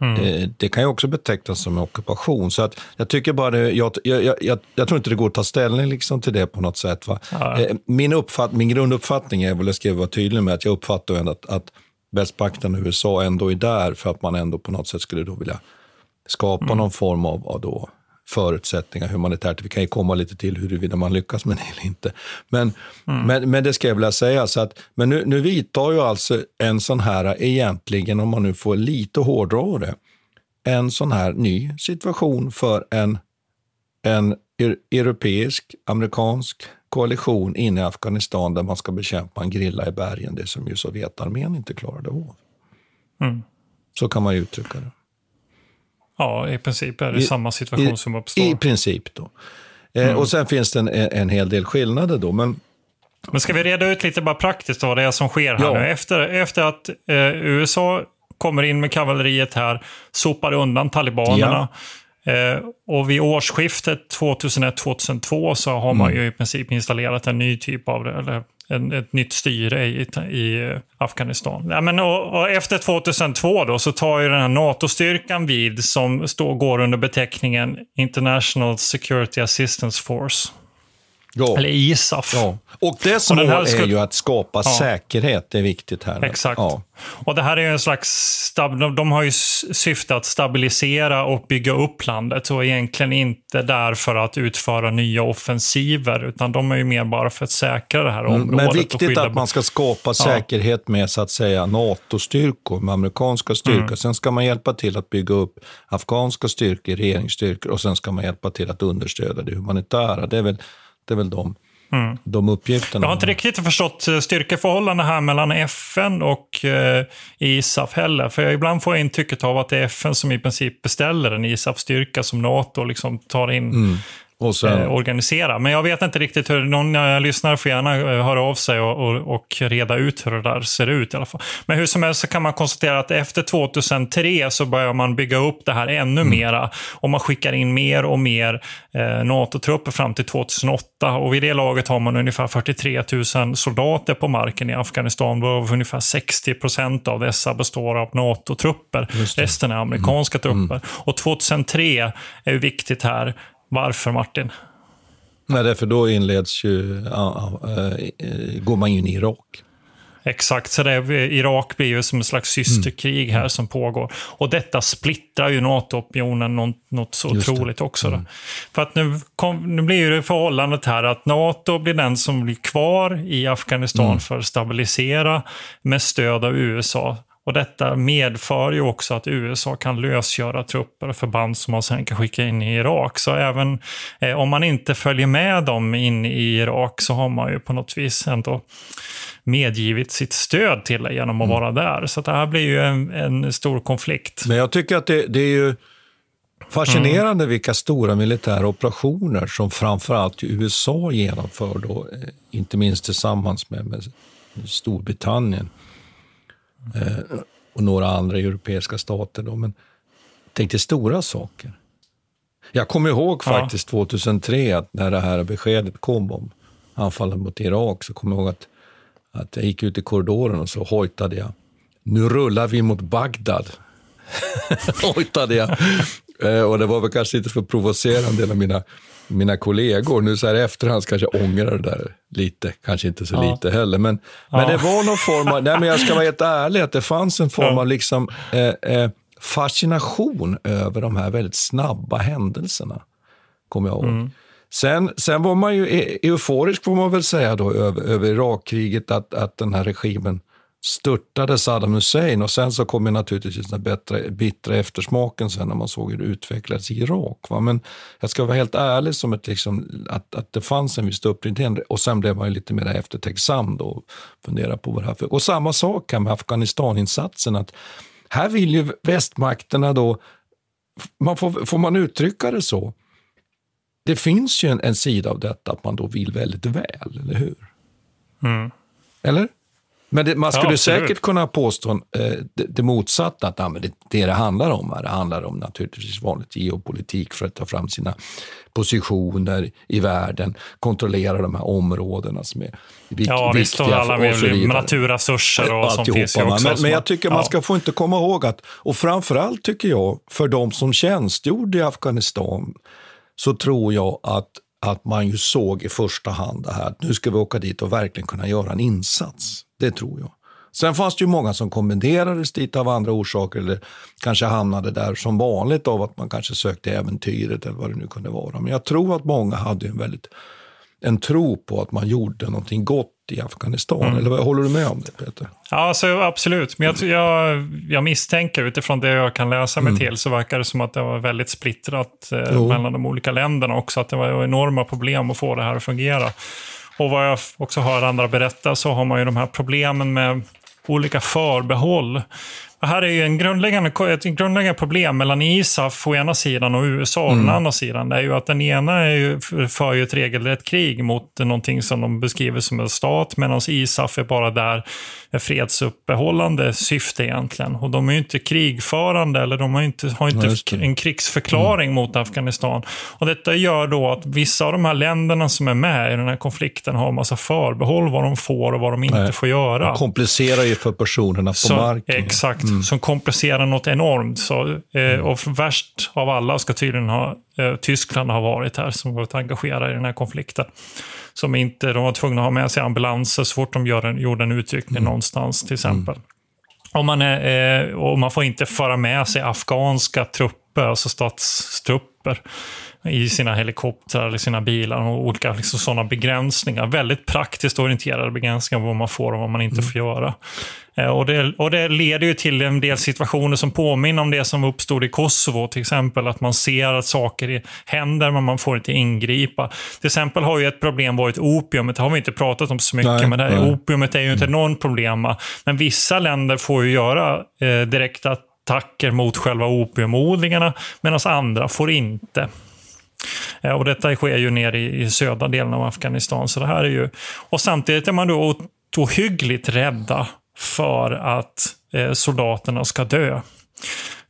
Mm. Eh, det kan ju också betecknas som en ockupation. Så att jag tycker bara det, jag, jag, jag, jag, tror inte det går att ta ställning liksom till det på något sätt. Va? Ja. Eh, min, uppfatt, min grunduppfattning är, väl jag ska vara tydlig med, att jag uppfattar ändå att, att västpakten och USA ändå är där för att man ändå på något sätt skulle då vilja skapa mm. någon form av, av då, förutsättningar humanitärt. Vi kan ju komma lite till huruvida man lyckas med det eller inte. Men, mm. men, men det ska jag vilja säga. Så att, men nu, nu vidtar ju alltså en sån här, egentligen om man nu får lite hårdra det, en sån här ny situation för en, en europeisk, amerikansk koalition inne i Afghanistan där man ska bekämpa en grilla i bergen, det som ju Sovjetarmén inte klarade av. Mm. Så kan man ju uttrycka det. Ja, i princip är det I, samma situation i, som uppstår. I princip då. Eh, mm. och sen finns det en, en hel del skillnader då. Men, men ska vi reda ut lite bara praktiskt vad det är som sker här ja. nu? Efter, efter att eh, USA kommer in med kavalleriet här, sopar undan talibanerna. Ja. Eh, och vid årsskiftet 2001-2002 så har man mm. ju i princip installerat en ny typ av, eller en, ett nytt styre i, i Afghanistan. Ja, men, och, och efter 2002 då, så tar ju den här NATO-styrkan vid som står, går under beteckningen International Security Assistance Force. Ja. Eller ISAF. Ja. Och dess mål är ju att skapa ja. säkerhet, det är viktigt här. Exakt. Ja. Och det här är en slags, de har ju syfte att stabilisera och bygga upp landet och egentligen inte där för att utföra nya offensiver, utan de är ju mer bara för att säkra det här mm, området. Men viktigt att man ska skapa säkerhet med så att säga NATO-styrkor, med amerikanska styrkor. Mm. Sen ska man hjälpa till att bygga upp afghanska styrkor, regeringsstyrkor och sen ska man hjälpa till att understödja det humanitära. Det är väl det är väl de, mm. de uppgifterna. Jag har inte riktigt förstått eh, styrkeförhållandena här mellan FN och eh, ISAF heller. För jag ibland får jag intrycket av att det är FN som i princip beställer en ISAF-styrka som NATO liksom tar in mm och sen... eh, organisera. Men jag vet inte riktigt hur, någon jag lyssnar får gärna eh, höra av sig och, och, och, reda ut hur det där ser ut i alla fall. Men hur som helst så kan man konstatera att efter 2003 så börjar man bygga upp det här ännu mm. mera och man skickar in mer och mer eh, NATO-trupper fram till 2008 och vid det laget har man ungefär 43 000 soldater på marken i Afghanistan varav ungefär 60 procent av dessa består av NATO-trupper. Resten är amerikanska mm. trupper. Mm. Och 2003 är viktigt här varför Martin? Nej, därför då inleds ju, äh, går man ju in i Irak. Exakt, så det, Irak blir ju som ett slags systerkrig här mm. som pågår. Och detta splittrar ju NATO-opinionen något, något så Just otroligt det. också. Mm. För att nu, kom, nu blir det förhållandet här att NATO blir den som blir kvar i Afghanistan mm. för att stabilisera med stöd av USA. Och detta medför ju också att USA kan lösgöra trupper och förband som man sen kan skicka in i Irak. Så även eh, om man inte följer med dem in i Irak så har man ju på något vis ändå medgivit sitt stöd till det genom att mm. vara där. Så det här blir ju en, en, stor konflikt. Men jag tycker att det, det är ju fascinerande mm. vilka stora militära operationer som framförallt USA genomför, då, eh, inte minst tillsammans med, med Storbritannien. Eh, och några andra europeiska stater. Då, men tänk dig stora saker. Jag kommer ihåg faktiskt ja. 2003, att när det här beskedet kom om anfallet mot Irak, så kommer jag ihåg att, att jag gick ut i korridoren och så hojtade jag. Nu rullar vi mot Bagdad. hojtade jag. Eh, och det var väl kanske inte för provocerande av mina mina kollegor. Nu så här efterhand kanske jag ångrar det där lite, kanske inte så ja. lite heller. Men, ja. men det var någon form av, nej men jag ska vara helt ärlig, att det fanns en form ja. av liksom, eh, eh, fascination över de här väldigt snabba händelserna. Kommer jag ihåg. Mm. Sen, sen var man ju e-, euforisk, får man väl säga, då, över, över Irakkriget, att, att den här regimen störtade Saddam Hussein och sen så kom ju naturligtvis den bättre, bittra eftersmaken sen när man såg hur det utvecklades i Irak. Va? Men jag ska vara helt ärlig som ett, liksom, att, att det fanns en viss upprindhet och sen blev man ju lite mer eftertänksam då och funderade på vad det här för... Och samma sak här med Afghanistaninsatsen, att här vill ju västmakterna då, man får, får man uttrycka det så, det finns ju en, en sida av detta att man då vill väldigt väl, eller hur? Mm. Eller? Men det, man skulle Ja, säkert kunna påstå eh, det, det motsatta, att ja, det, det det handlar om här, det handlar om naturligtvis vanligt geopolitik för att ta fram sina positioner i världen, kontrollera de här områdena som är vik, Ja, visst. Viktiga alla för, med och så vidare. naturresurser och sånt Alltihopa, finns ju också. Men, men jag tycker man ja. ska få inte komma ihåg att, och framförallt tycker jag, för de som tjänstgjorde i Afghanistan, så tror jag att, att man ju såg i första hand det här, att nu ska vi åka dit och verkligen kunna göra en insats. Det tror jag. Sen fanns det ju många som kommenderades dit av andra orsaker eller kanske hamnade där som vanligt av att man kanske sökte äventyret eller vad det nu kunde vara. Men jag tror att många hade en väldigt en tro på att man gjorde någonting gott i Afghanistan. Mm. Eller håller du med om det Peter? Ja, alltså, absolut. Men jag, jag, jag misstänker utifrån det jag kan läsa mig Mm. till så verkar det som att det var väldigt splittrat eh, mellan de olika länderna också. Att det var enorma problem att få det här att fungera. Och vad jag också hör andra berätta så har man ju de här problemen med olika förbehåll. Här är ju en grundläggande, ett grundläggande problem mellan ISAF å ena sidan och USA å den Mm. andra sidan. Det är ju att den ena är ju, för ju ett regelrätt krig mot någonting som de beskriver som en stat, medan ISAF är bara där med fredsuppehållande syfte egentligen. Och de är ju inte krigförande eller de har inte, har inte det. en krigsförklaring mot Afghanistan. Och detta gör då att vissa av de här länderna som är med i den här konflikten har en massa förbehåll vad de får och vad de inte Nej. får göra. Det komplicerar ju för personerna på Så, marken. exakt, som komplicerar något enormt. Så, eh, och värst av alla ska tydligen ha, eh, Tyskland ha varit här, som varit engagerade i den här konflikten. Som inte, de var tvungna att ha med sig ambulanser så fort de gör en, gjorde en utryckning någonstans till exempel. Om man, är, eh, och man får inte föra med sig afghanska trupper, alltså statstrupper, i sina helikoptrar eller sina bilar och olika liksom, sådana begränsningar. Väldigt praktiskt orienterade begränsningar vad man får och vad man inte får göra. Eh, Och det, och det leder ju till en del situationer som påminner om det som uppstod i Kosovo till exempel. Att man ser att saker händer men man får inte ingripa. Till exempel har ju ett problem varit opiumet. Det har vi inte pratat om så mycket. Nej, men det här, opiumet är ju inte någon problem. va. Men vissa länder får ju göra eh, direkta attacker mot själva opiumodlingarna medan andra får inte. Eh, Och detta sker ju ner i, södra delen av Afghanistan. Så det här är ju... Och samtidigt är man då ohyggligt rädda för att eh, soldaterna ska dö.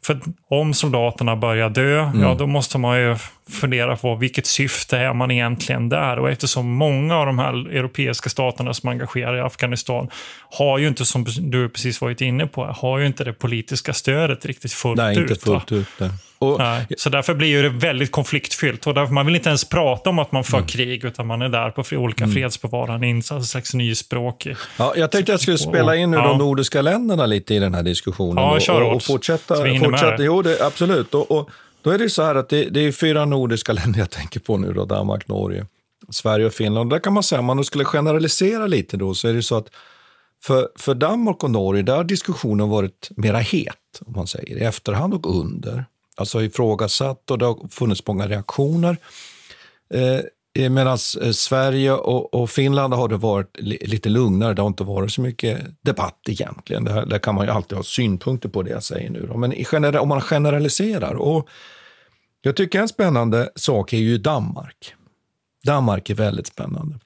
För om soldaterna börjar dö, ja då måste man ju fundera på vilket syfte är man egentligen där? Och eftersom många av de här europeiska staterna som är engagerade i Afghanistan har ju inte, som du precis varit inne på, har ju inte det politiska stödet riktigt fullt Nej, ut. inte fullt ut. Nej. Och, Nej, så därför blir det väldigt konfliktfyllt. Och därför man vill inte ens prata om att man för krig, utan man är där på olika fredsbevarande insatser, slags nyspråk. Ja, jag tänkte jag skulle spela in nu Ja. de nordiska länderna lite i den här diskussionen. Ja, och, och, och fortsätta. Fortsätta det. jo, det, absolut. Och, och, då är det så här att det, det är fyra nordiska länder jag tänker på nu. Då, Danmark, Norge, Sverige och Finland. Där kan man säga, om man skulle generalisera lite då, så är det så att för, för Danmark och Norge, där har diskussionen varit mera het, om man säger, i efterhand och under. Alltså ifrågasatt och det har funnits många reaktioner. Eh, Eh, Medan eh, Sverige och, och Finland har det varit lite lugnare. Det har inte varit så mycket debatt egentligen. Det här, där kan man ju alltid ha synpunkter på det jag säger nu. Då. Men i gener, om man generaliserar. Och jag tycker en spännande sak är ju Danmark. Danmark är väldigt spännande.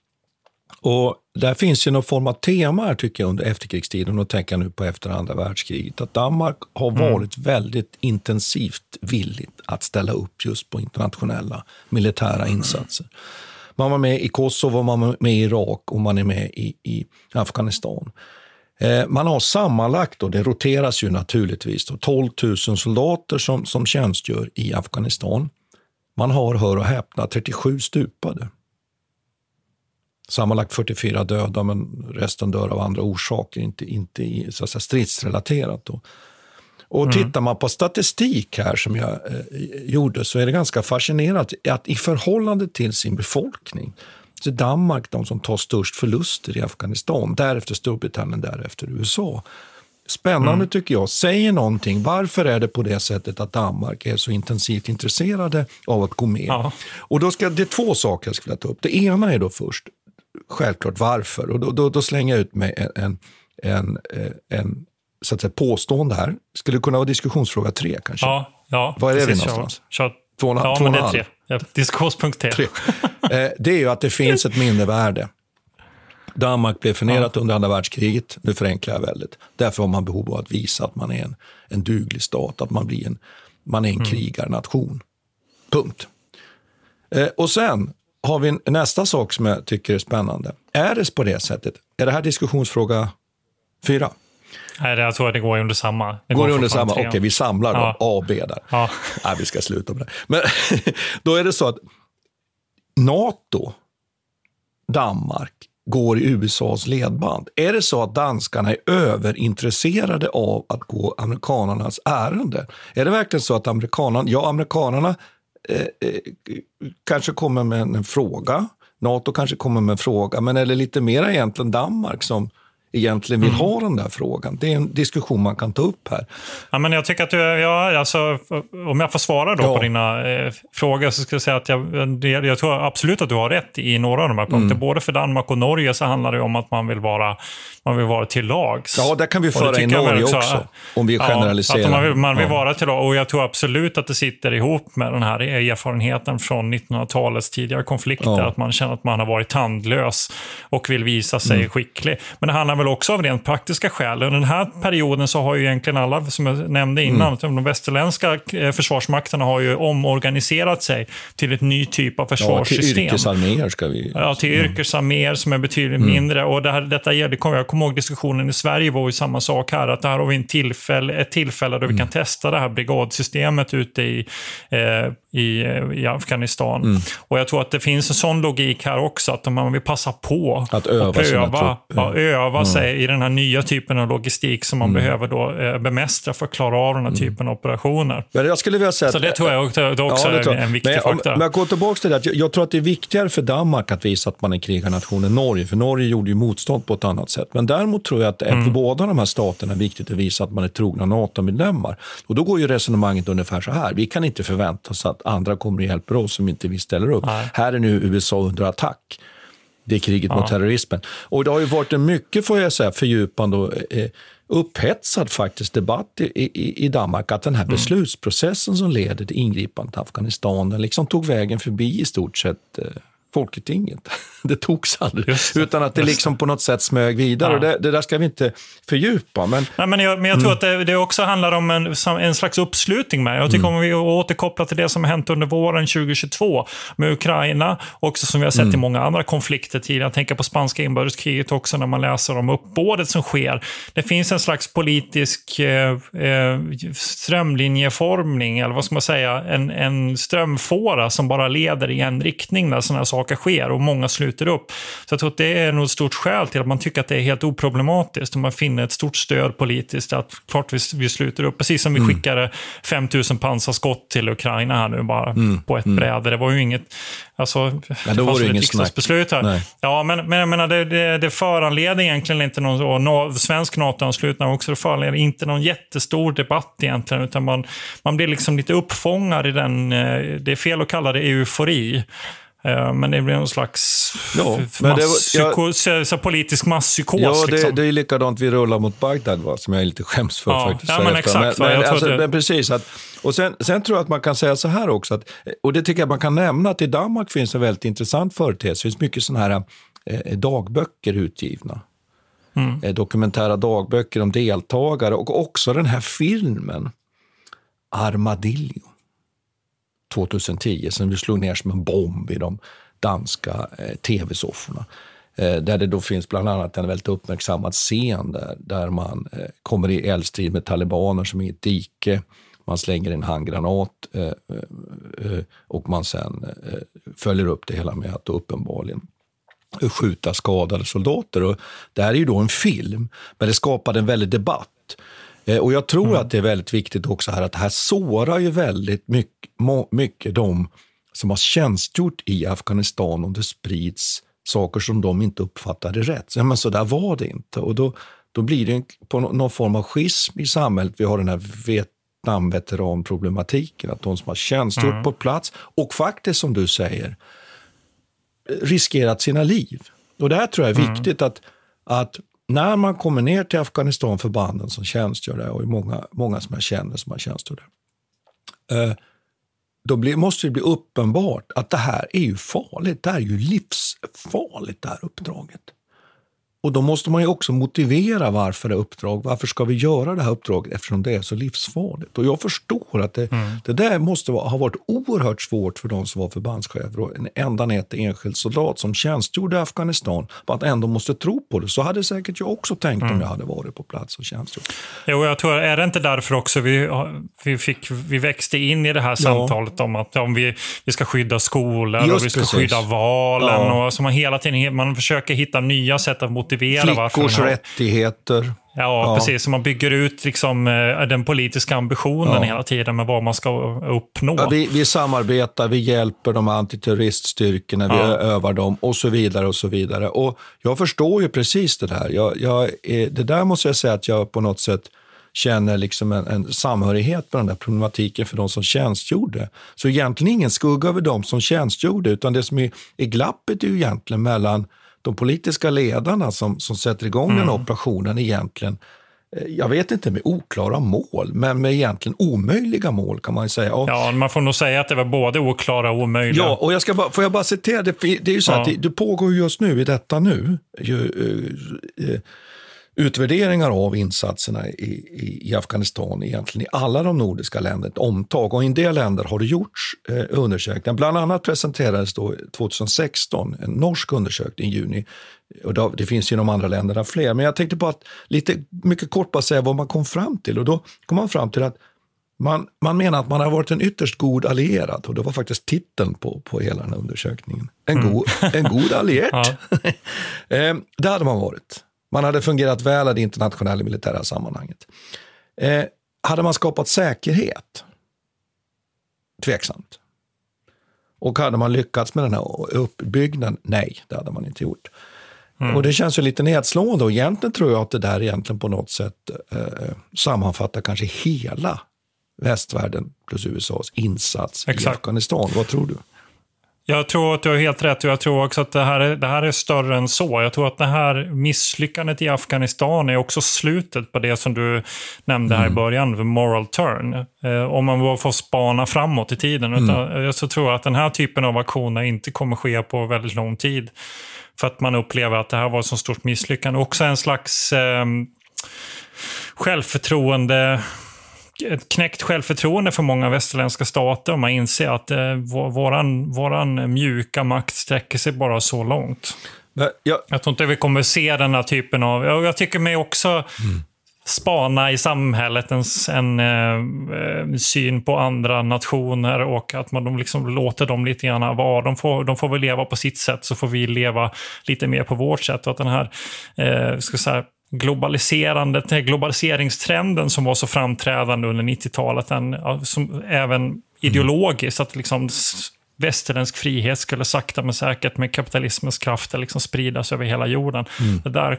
Och där finns ju någon form av tema här tycker jag under efterkrigstiden och tänker nu på efter andra världskriget. Att Danmark har varit väldigt intensivt villigt att ställa upp just på internationella militära insatser. Man var med i Kosovo, man var med i Irak och man är med i, i Afghanistan. Eh, Man har sammanlagt, och det roteras ju naturligtvis, då, 12 000 soldater som, som tjänstgör i Afghanistan. Man har, hör och häpna, 37 stupade. Sammanlagt 44 döda, men resten dör av andra orsaker, inte, inte så att säga, stridsrelaterat. Då. Och tittar man på statistik här som jag eh, gjorde så är det ganska fascinerande att i förhållande till sin befolkning så är Danmark de som tar störst förluster i Afghanistan, därefter Storbritannien, därefter USA. Spännande tycker jag. Säger någonting. Varför är det på det sättet att Danmark är så intensivt intresserade av att gå med? Ja. Och då ska, det är två saker jag skulle vilja ta upp. Det ena är då först, självklart varför. Och då, då, då slänger jag ut med en, en, en, eh, en så att säga, påstående här. Skulle det kunna vara diskussionsfråga tre kanske? Ja, ja. Var är vi precis, någonstans? Kör. Två och ja, två men det är tre. Ja, diskussionspunkt tre. Tre. Eh, det är ju att det finns ett minnevärde. Danmark blev förnedrat ja. under andra världskriget, nu förenklar jag väldigt. Därför har man behov av att visa att man är en, en duglig stat, att man, blir en, man är en mm. krigarnation. Punkt. Eh, och sen har vi nästa sak som jag tycker är spännande. Är det på det sättet? Är det här diskussionsfråga fyra? Nej, jag tror att det går under samma. Det går, går under samma? Okej, okay, vi samlar ja. A och B där. Ja. Nej, vi ska sluta med det. Men då är det så att NATO, Danmark, går i USAs ledband. Är det så att danskarna är överintresserade av att gå amerikanernas ärende? Är det verkligen så att amerikanerna, ja, amerikanerna eh, eh, kanske kommer med en, en fråga, Nato kanske kommer med en fråga, men är det lite mer egentligen Danmark som egentligen vill mm. ha den där frågan. Det är en diskussion man kan ta upp här. Ja, men jag tycker att du, ja, alltså, om jag får svara då ja. på dina eh, frågor så ska jag säga att jag, jag tror absolut att du har rätt i några av de här punkterna. Mm. Både för Danmark och Norge så handlar det om att man vill vara, man vill vara till lags. Ja, där kan vi föra in Norge också, också, om vi generaliserar. att man vill, man vill ja. vara till lag. Och jag tror absolut att det sitter ihop med den här erfarenheten från 1900-talets tidigare konflikter. Ja. Att man känner att man har varit tandlös och vill visa sig mm. skicklig. Men det handlar väl också av rent praktiska skäl. Under den här perioden så har ju egentligen alla, som jag nämnde innan, mm. de västerländska eh, försvarsmakterna har ju omorganiserat sig till ett ny typ av försvarssystem. Ja, till yrkesarméer ska vi... Ja, till mm. yrkesarméer som är betydligt mm. mindre. Och det här, detta gäller, jag kommer ihåg diskussionen i Sverige var ju samma sak här, att här har vi en tillfälle, ett tillfälle då vi kan mm. testa det här brigadsystemet ute i, eh, i, i Afghanistan. Mm. Och jag tror att det finns en sån logik här också, att man vill passa på att öva, pröva, ja, öva mm. sig i den här nya typen av logistik som man mm. behöver då eh, bemästra för att klara av den här mm. typen av operationer. Men jag skulle vilja säga Så det tror jag också, det också ja, det är en viktig men, faktor. Men jag går tillbaka till det, jag, jag, tror att det är viktigare för Danmark att visa att man är krigarnation än Norge, för Norge gjorde ju motstånd på ett annat sätt. Men däremot tror jag att mm. för båda de här staterna är viktigt att visa att man är trogna NATO-medlemmar. Och då går ju resonemanget ungefär så här, vi kan inte förvänta oss att andra kommer och hjälper oss om inte vi ställer upp. Nej. Här är nu USA under attack. Det är kriget ja. mot terrorismen. Och det har ju varit en mycket, får jag säga, fördjupande och eh, upphetsad faktiskt debatt i, i, i Danmark att den här mm. beslutsprocessen som leder till ingripandet i Afghanistan den liksom tog vägen förbi i stort sett eh, Folketinget. Det togs aldrig, det, utan att det liksom på något sätt smög vidare. Ja. Det, det, där ska vi inte fördjupa. Men, Nej, men, jag, men jag tror mm. att det, det, också handlar om en, en slags uppslutning med. Jag tycker mm. om vi återkopplar till det som hänt under våren 2022 med Ukraina, också som vi har sett mm. i många andra konflikter tidigare. Jag tänker på spanska inbördeskriget också, när man läser om uppbådet som sker. Det finns en slags politisk eh, eh, strömlinjeformning, eller vad ska man säga, en, en strömfåra som bara leder i en riktning när sådana här saker sker och många sluter upp. Så jag tror att det är nog ett stort skäl till att man tycker att det är helt oproblematiskt och man finner ett stort stöd politiskt att klart vi, vi sluter upp. Precis som vi mm. skickade 5000 pansarskott till Ukraina här nu bara mm. på ett mm. bräde. Det var ju inget, alltså, men då det var det inget riksdagsbeslut här. Nej. Ja, men, men jag menar, det, det, det föranleder egentligen inte någon, och no, svensk NATO-anslutning också, det föranleder inte någon jättestor debatt egentligen, utan man, man blir liksom lite uppfångad i den, eh, det är fel att kalla det eufori. Eh, men det blir någon slags ja, var, jag, politisk masspsykos. Ja, det, liksom. det är likadant vi rullar mot Bagdad, va, som jag är lite skäms för. Ja, faktiskt, ja men exakt. Men, men, alltså, det... men, precis. Att, och sen, sen, tror jag att man kan säga så här också, att, och det tycker jag man kan nämna, att i Danmark finns en väldigt intressant företeelse. Det finns mycket sådana här eh, dagböcker utgivna. Mm. Eh, dokumentära dagböcker om deltagare och också den här filmen Armadillo 2010 som vi slog ner som en bomb i de danska eh, tv-sofforna. Eh, där det då finns bland annat en väldigt uppmärksammad scen där, där man eh, kommer i eldstrid med talibaner som är i ett dike. Man slänger en handgranat eh, eh, eh och man sen eh, följer upp det hela med att uppenbarligen skjuta skadade soldater. Och det här är ju då en film, men det skapade en väldig debatt. Eh, och jag tror mm. att det är väldigt viktigt också här att det här sårar ju väldigt mycket, mycket de som har tjänstgjort i Afghanistan och det sprids saker som de inte uppfattade rätt. Ja, men så där var det inte. Och då, då blir det en, på någon form av schism i samhället. Vi har den här Vietnam-veteranproblematiken, att de som har tjänstgjort mm. på plats och faktiskt, som du säger, riskerat sina liv. Och det här tror jag är mm. viktigt att, att när man kommer ner till Afghanistan, förbanden som tjänstgör där, och många, många som jag känner som har tjänstgjort där, eh, då blir, måste det bli uppenbart att det här är ju farligt. Det här är ju livsfarligt, det här uppdraget och då måste man ju också motivera varför det är uppdrag. Varför ska vi göra det här uppdraget eftersom det är så livsfarligt? Och jag förstår att det, mm. det där måste ha varit oerhört svårt för de som var förbandschefer och en enda nät enskild soldat som tjänstgjorde i Afghanistan, att ändå måste tro på det. Så hade säkert jag också tänkt mm. om jag hade varit på plats och tjänstgjort. Jo, jag tror, är det inte därför också vi, vi, fick, vi växte in i det här samtalet ja. om att om vi, vi ska skydda skolor Just och vi ska precis. skydda valen. Ja. Och så man hela tiden man försöker hitta nya sätt att motivera Flickors varför rättigheter. Ja, ja, precis. Så man bygger ut liksom, eh, den politiska ambitionen ja. hela tiden med vad man ska uppnå. Ja, vi, vi samarbetar, vi hjälper de antiterroriststyrkorna, vi övar dem och så vidare. och så vidare. Och Jag förstår ju precis det där. Jag, jag, det där måste jag säga att jag på något sätt känner liksom en, en samhörighet med den där problematiken för de som tjänstgjorde. Så egentligen ingen skugga över de som tjänstgjorde, utan det som är, är glappet är ju egentligen mellan de politiska ledarna som, som sätter igång mm. den operationen egentligen, eh, jag vet inte med oklara mål, men med egentligen omöjliga mål kan man säga. Och, ja, man får nog säga att det var både oklara och omöjliga. Ja, och jag ska bara, får jag bara citera, det, det är ju så ja. att det, det, pågår just nu i detta nu, ju, uh, uh, utvärderingar av insatserna i, i, Afghanistan egentligen i alla de nordiska länderna, ett omtag. Och I en del länder har det gjorts eh, undersökningar. Bland annat presenterades då 2016 en norsk undersökning i juni. Och då, det finns i de andra länderna fler, men jag tänkte på att lite mycket kort bara säga vad man kom fram till. Och Då kom man fram till att man, man menar att man har varit en ytterst god allierad och det var faktiskt titeln på, på hela den här undersökningen. En, mm. god, en god allierad. eh, det hade man varit. Man hade fungerat väl i det internationella militära sammanhanget. Eh, hade man skapat säkerhet? Tveksamt. Och hade man lyckats med den här uppbyggnaden? Nej, det hade man inte gjort. Mm. Och Det känns ju lite nedslående och egentligen tror jag att det där egentligen på något sätt eh, sammanfattar kanske hela västvärlden plus USAs insats Exakt. i Afghanistan. Vad tror du? Jag tror att du har helt rätt och jag tror också att det här, är, det här är större än så. Jag tror att det här misslyckandet i Afghanistan är också slutet på det som du nämnde här mm. i början, the moral turn. Eh, om man får spana framåt i tiden. Mm. Utan, jag så tror jag att den här typen av aktioner inte kommer ske på väldigt lång tid. För att man upplever att det här var ett så stort misslyckande. Också en slags eh, självförtroende ett knäckt självförtroende för många västerländska stater om man inser att eh, våran, våran mjuka makt sträcker sig bara så långt. Jag... jag tror inte vi kommer se den här typen av... Jag, jag tycker mig också mm. spana i samhället en, en, en, eh, syn på andra nationer och att man de liksom låter dem lite grann vara. De får, de får väl leva på sitt sätt så får vi leva lite mer på vårt sätt. Och att den här eh, ska säga, globaliserandet, globaliseringstrenden som var så framträdande under 90-talet, den, som även ideologiskt, att liksom västerländsk frihet skulle sakta men säkert med kapitalismens krafter liksom spridas över hela jorden. Mm. Det där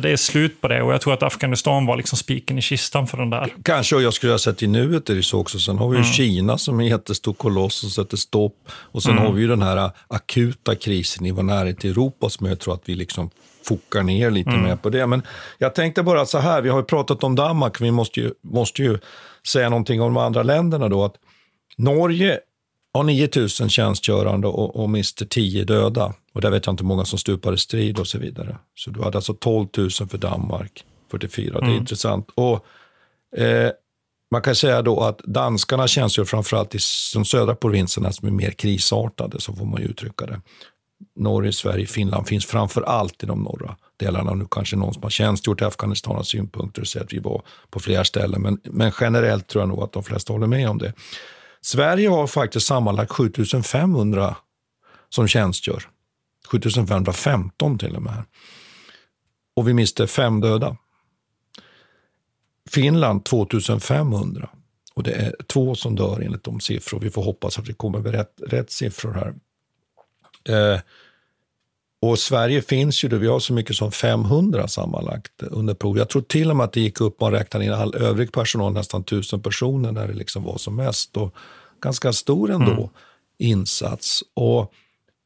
det, är slut på det och jag tror att Afghanistan var liksom spiken i kistan för den där. Kanske, och jag skulle ha sett i nuet är det så också. Sen har vi ju mm. Kina som är en jättestor koloss som sätter stopp. Och sen mm. har vi ju den här akuta krisen i vår närhet till Europa som jag tror att vi liksom fokar ner lite mm. mer på det. Men jag tänkte bara så här, vi har ju pratat om Danmark, vi måste ju, måste ju säga någonting om de andra länderna då. Att Norge har 9 000 tjänstgörande och, och mister 10 döda. Och där vet jag inte hur många som stupar i strid och så vidare. Så du hade alltså 12 000 för Danmark, 44. Mm. Det är mm. intressant. Och eh, man kan säga då att danskarna tjänstgör framförallt i de södra provinserna som är mer krisartade, så får man ju uttrycka det. Norge, Sverige, Finland finns framför allt i de norra delarna. Nu kanske någon som har tjänstgjort i Afghanistan har synpunkter och säger att vi var på flera ställen. Men, men generellt tror jag nog att de flesta håller med om det. Sverige har faktiskt sammanlagt 7500 som tjänstgör. 7515 till och med. Och vi miste fem döda. Finland 2500. Och det är två som dör enligt de siffror. Vi får hoppas att vi kommer med rätt, rätt siffror här. Eh, och Sverige finns ju, då, vi har så mycket som 500 sammanlagt under prov. Jag tror till och med att det gick upp, man räknade in all övrig personal, nästan 1000 personer när det liksom var som mest. Och ganska stor ändå mm. insats. Och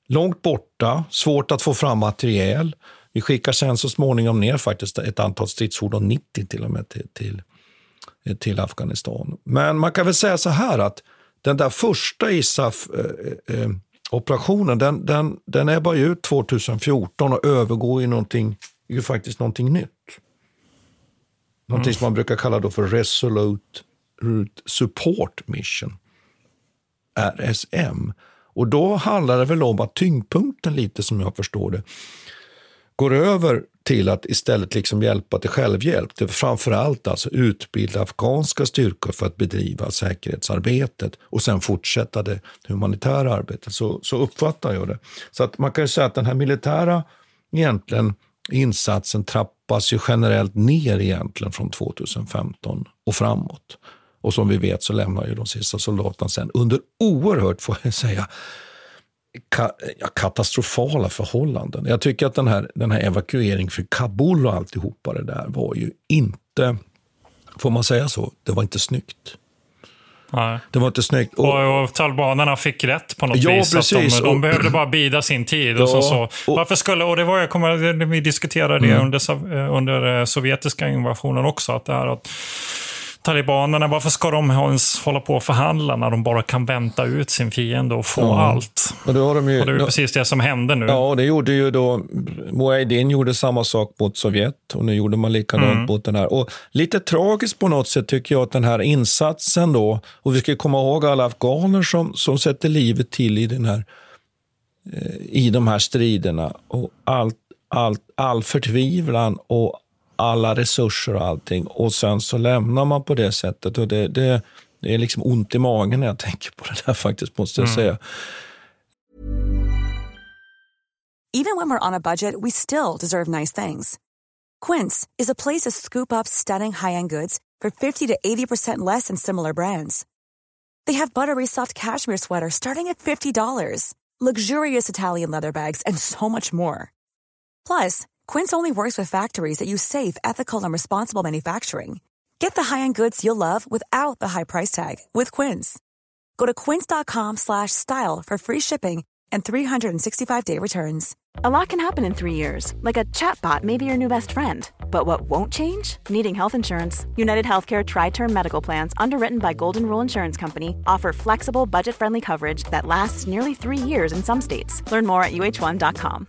långt borta, svårt att få fram materiel. Vi skickar sen så småningom ner faktiskt ett antal stridsfordon, 90 till och med, till, till, till Afghanistan. Men man kan väl säga så här att den där första ISAF eh, eh, operationen den, den, den ebbar ut 2014 och övergår i någonting ju faktiskt någonting nytt. Någonting som man brukar kalla då för Resolute Support Mission, RSM. Och då handlar det väl om att tyngdpunkten lite som jag förstår det går över till att istället liksom hjälpa till självhjälp. Det är framförallt alltså utbilda afghanska styrkor för att bedriva säkerhetsarbetet och sen fortsätta det humanitära arbetet. Så, så uppfattar jag det. Så att man kan ju säga att den här militära egentligen insatsen trappas ju generellt ner egentligen från 2015 och framåt. Och som vi vet så lämnar ju de sista soldaterna sen under oerhört, får jag säga, ka katastrofala förhållanden. Jag tycker att den här, den här evakueringen för Kabul och alltihopa det där var ju inte, får man säga så, det var inte snyggt. Nej. Det var inte snyggt. Och, och, talibanerna fick rätt på något ja, vis. Precis. Att de, de behövde bara bida sin tid. Ja, och så, så. Varför skulle, och det var, jag kommer, vi diskuterade det mm. under, under sovjetiska invasionen också. Att det här att talibanerna, varför ska de ens hålla på och förhandla när de bara kan vänta ut sin fiende och få ja. allt? Och, då har de ju, och det är ju precis det som hände nu. Ja, det gjorde ju då, Mujahedin gjorde samma sak mot Sovjet och nu gjorde man likadant mm. mot den här. Och lite tragiskt på något sätt tycker jag att den här insatsen då, och vi ska komma ihåg alla afghaner som, som sätter livet till i, den här, eh, i de här striderna och allt, allt, all förtvivlan och alla resurser och allting och sen så lämnar man på det sättet. Och det, det, det är liksom ont i magen när jag tänker på det där faktiskt, måste jag mm. säga. Even when we're on a budget we still deserve nice things. Quince is a place to scoop up stunning high-end goods for 50 to 80% less than similar brands. They have buttery soft cashmere sweaters starting at $50, luxurious Italian leather bags and so much more. Plus, Quince only works with factories that use safe, ethical, and responsible manufacturing. Get the high-end goods you'll love without the high price tag with Quince. Go to quince.com/style for free shipping and 365-day returns. A lot can happen in 3 years. Like a chatbot may be your new best friend. But what won't change? Needing health insurance. United Healthcare tri-term medical plans underwritten by Golden Rule Insurance Company offer flexible, budget-friendly coverage that lasts nearly 3 years in some states. Learn more at uh1.com.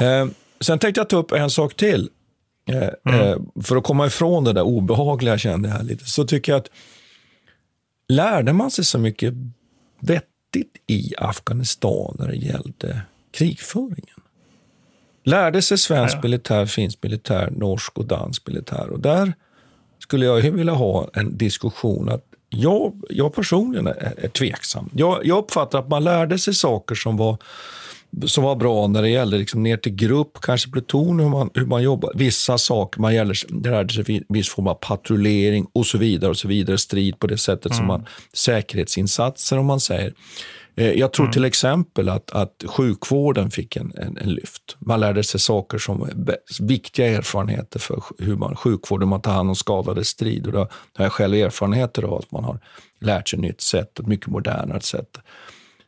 Eh, sen tänkte jag ta upp en sak till. Eh, mm. eh, för att komma ifrån det där obehagliga kände jag lite, så tycker jag att lärde man sig så mycket vettigt i Afghanistan när det gällde krigföringen? Lärde sig svensk ja. militär, finsk militär, norsk och dansk militär. Och där skulle jag vilja ha en diskussion att jag, jag personligen är, är tveksam. Jag, jag uppfattar att man lärde sig saker som var som var bra när det gällde liksom ner till grupp, kanske pluton, hur man, hur man jobbar. Vissa saker, man gäller, det lärde sig viss form av patrullering och så vidare. och så vidare, Strid på det sättet mm. som man, säkerhetsinsatser om man säger. Eh, jag tror mm. till exempel att, att sjukvården fick en, en, en, lyft. Man lärde sig saker som viktiga erfarenheter för hur man, sjukvården, man tar hand om skadade strid. Och då har jag själv erfarenheter av att man har lärt sig ett nytt sätt, ett mycket modernare sätt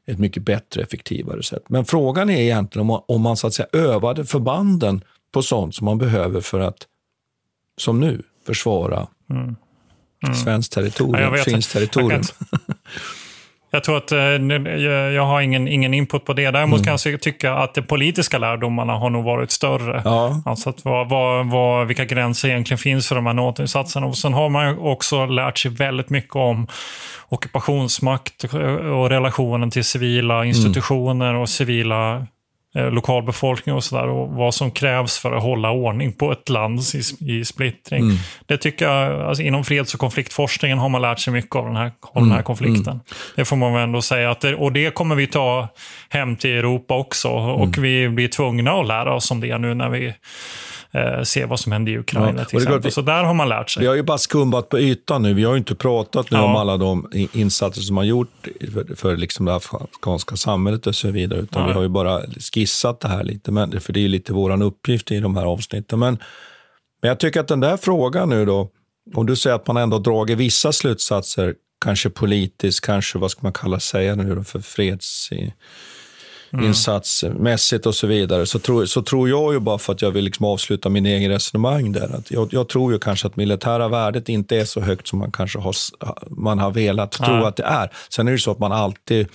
ett mycket bättre, effektivare sätt. Men frågan är egentligen om man, om man så att säga övade förbanden på sånt som man behöver för att, som nu, försvara mm. Mm. svenskt territorium, finskt territorium. Jag tror att eh, jag har ingen, ingen input på det. Däremot mm. kan jag tycka att de politiska lärdomarna har nog varit större. Ja. Alltså att vad, vad, vad, vilka gränser egentligen finns för de här NATO-insatserna. Och sen har man också lärt sig väldigt mycket om ockupationsmakt och relationen till civila institutioner och civila lokalbefolkning och sådär och vad som krävs för att hålla ordning på ett land i, i splittring. Mm. Det tycker jag, alltså inom freds och konfliktforskningen har man lärt sig mycket av den här, av mm. den här mm. konflikten. Mm. Det får man väl ändå säga. Att det, och det kommer vi ta hem till Europa också och mm. vi blir tvungna att lära oss om det nu när vi eh, se vad som hände i Ukraina Ja, till exempel. vi- Så där har man lärt sig. Vi har ju bara skumbat på ytan nu. Vi har ju inte pratat nu Ja. om alla de i- insatser som har gjort för, för liksom det afghanska samhället och så vidare. Utan Nej. vi har ju bara skissat det här lite, men, för det är ju lite vår uppgift i de här avsnitten. Men, men jag tycker att den där frågan nu då, om du säger att man ändå dragit vissa slutsatser, kanske politiskt, kanske vad ska man kalla säga nu då, för freds Mm. insatsmässigt och så vidare, så tror, så tror jag ju bara för att jag vill liksom avsluta min egen resonemang där, att jag, jag tror ju kanske att militära värdet inte är så högt som man kanske har, man har velat tro Nej. att det är. Sen är det ju så att man alltid,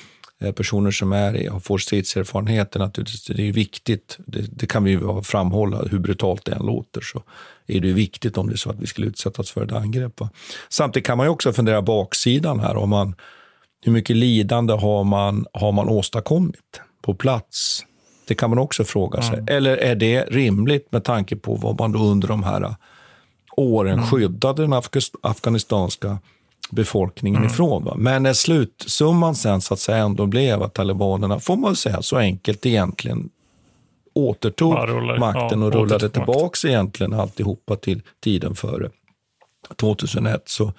eh, personer som är i, får stridserfarenheter naturligtvis, det är ju viktigt, det, det kan vi ju framhålla, hur brutalt det än låter, så är det ju viktigt om det är så att vi skulle utsättas för ett angrepp. Va? Samtidigt kan man ju också fundera baksidan här, om man, hur mycket lidande har man, har man åstadkommit på plats? Det kan man också fråga sig. Eller är det rimligt med tanke på vad man under de här åren skyddade den afg- afghanistanska befolkningen ifrån? Va? Men när slutsumman sen så att säga ändå blev att talibanerna, får man säga så enkelt egentligen, återtog rullar- makten ja, och rullade tillbaks egentligen alltihopa till tiden före 2001 så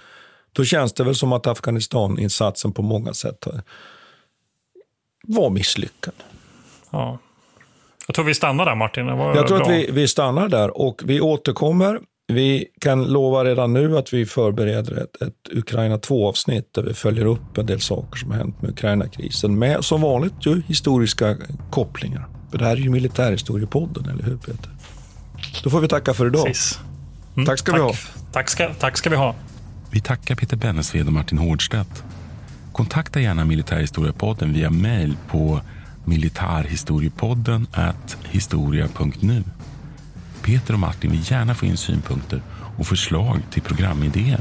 då känns det väl som att Afghanistan-insatsen på många sätt har- var misslyckad. Ja. Jag tror vi stannar där Martin. Det var Jag tror bra. att vi, vi stannar där och vi återkommer. Vi kan lova redan nu att vi förbereder ett, ett Ukraina 2-avsnitt där vi följer upp en del saker som har hänt med Ukraina-krisen med som vanligt ju historiska kopplingar. För det här är ju militärhistoriepodden, eller hur Peter? Då får vi tacka för idag. Precis. Mm, Tack ska vi ha. Tack ska, tack ska vi ha. Vi tackar Peter Bennesved och Martin Hårdstedt. Kontakta gärna Militärhistoriepodden via mejl på militarhistoriepodden historia.nu. Peter och Martin vill gärna få in synpunkter och förslag till programidéer.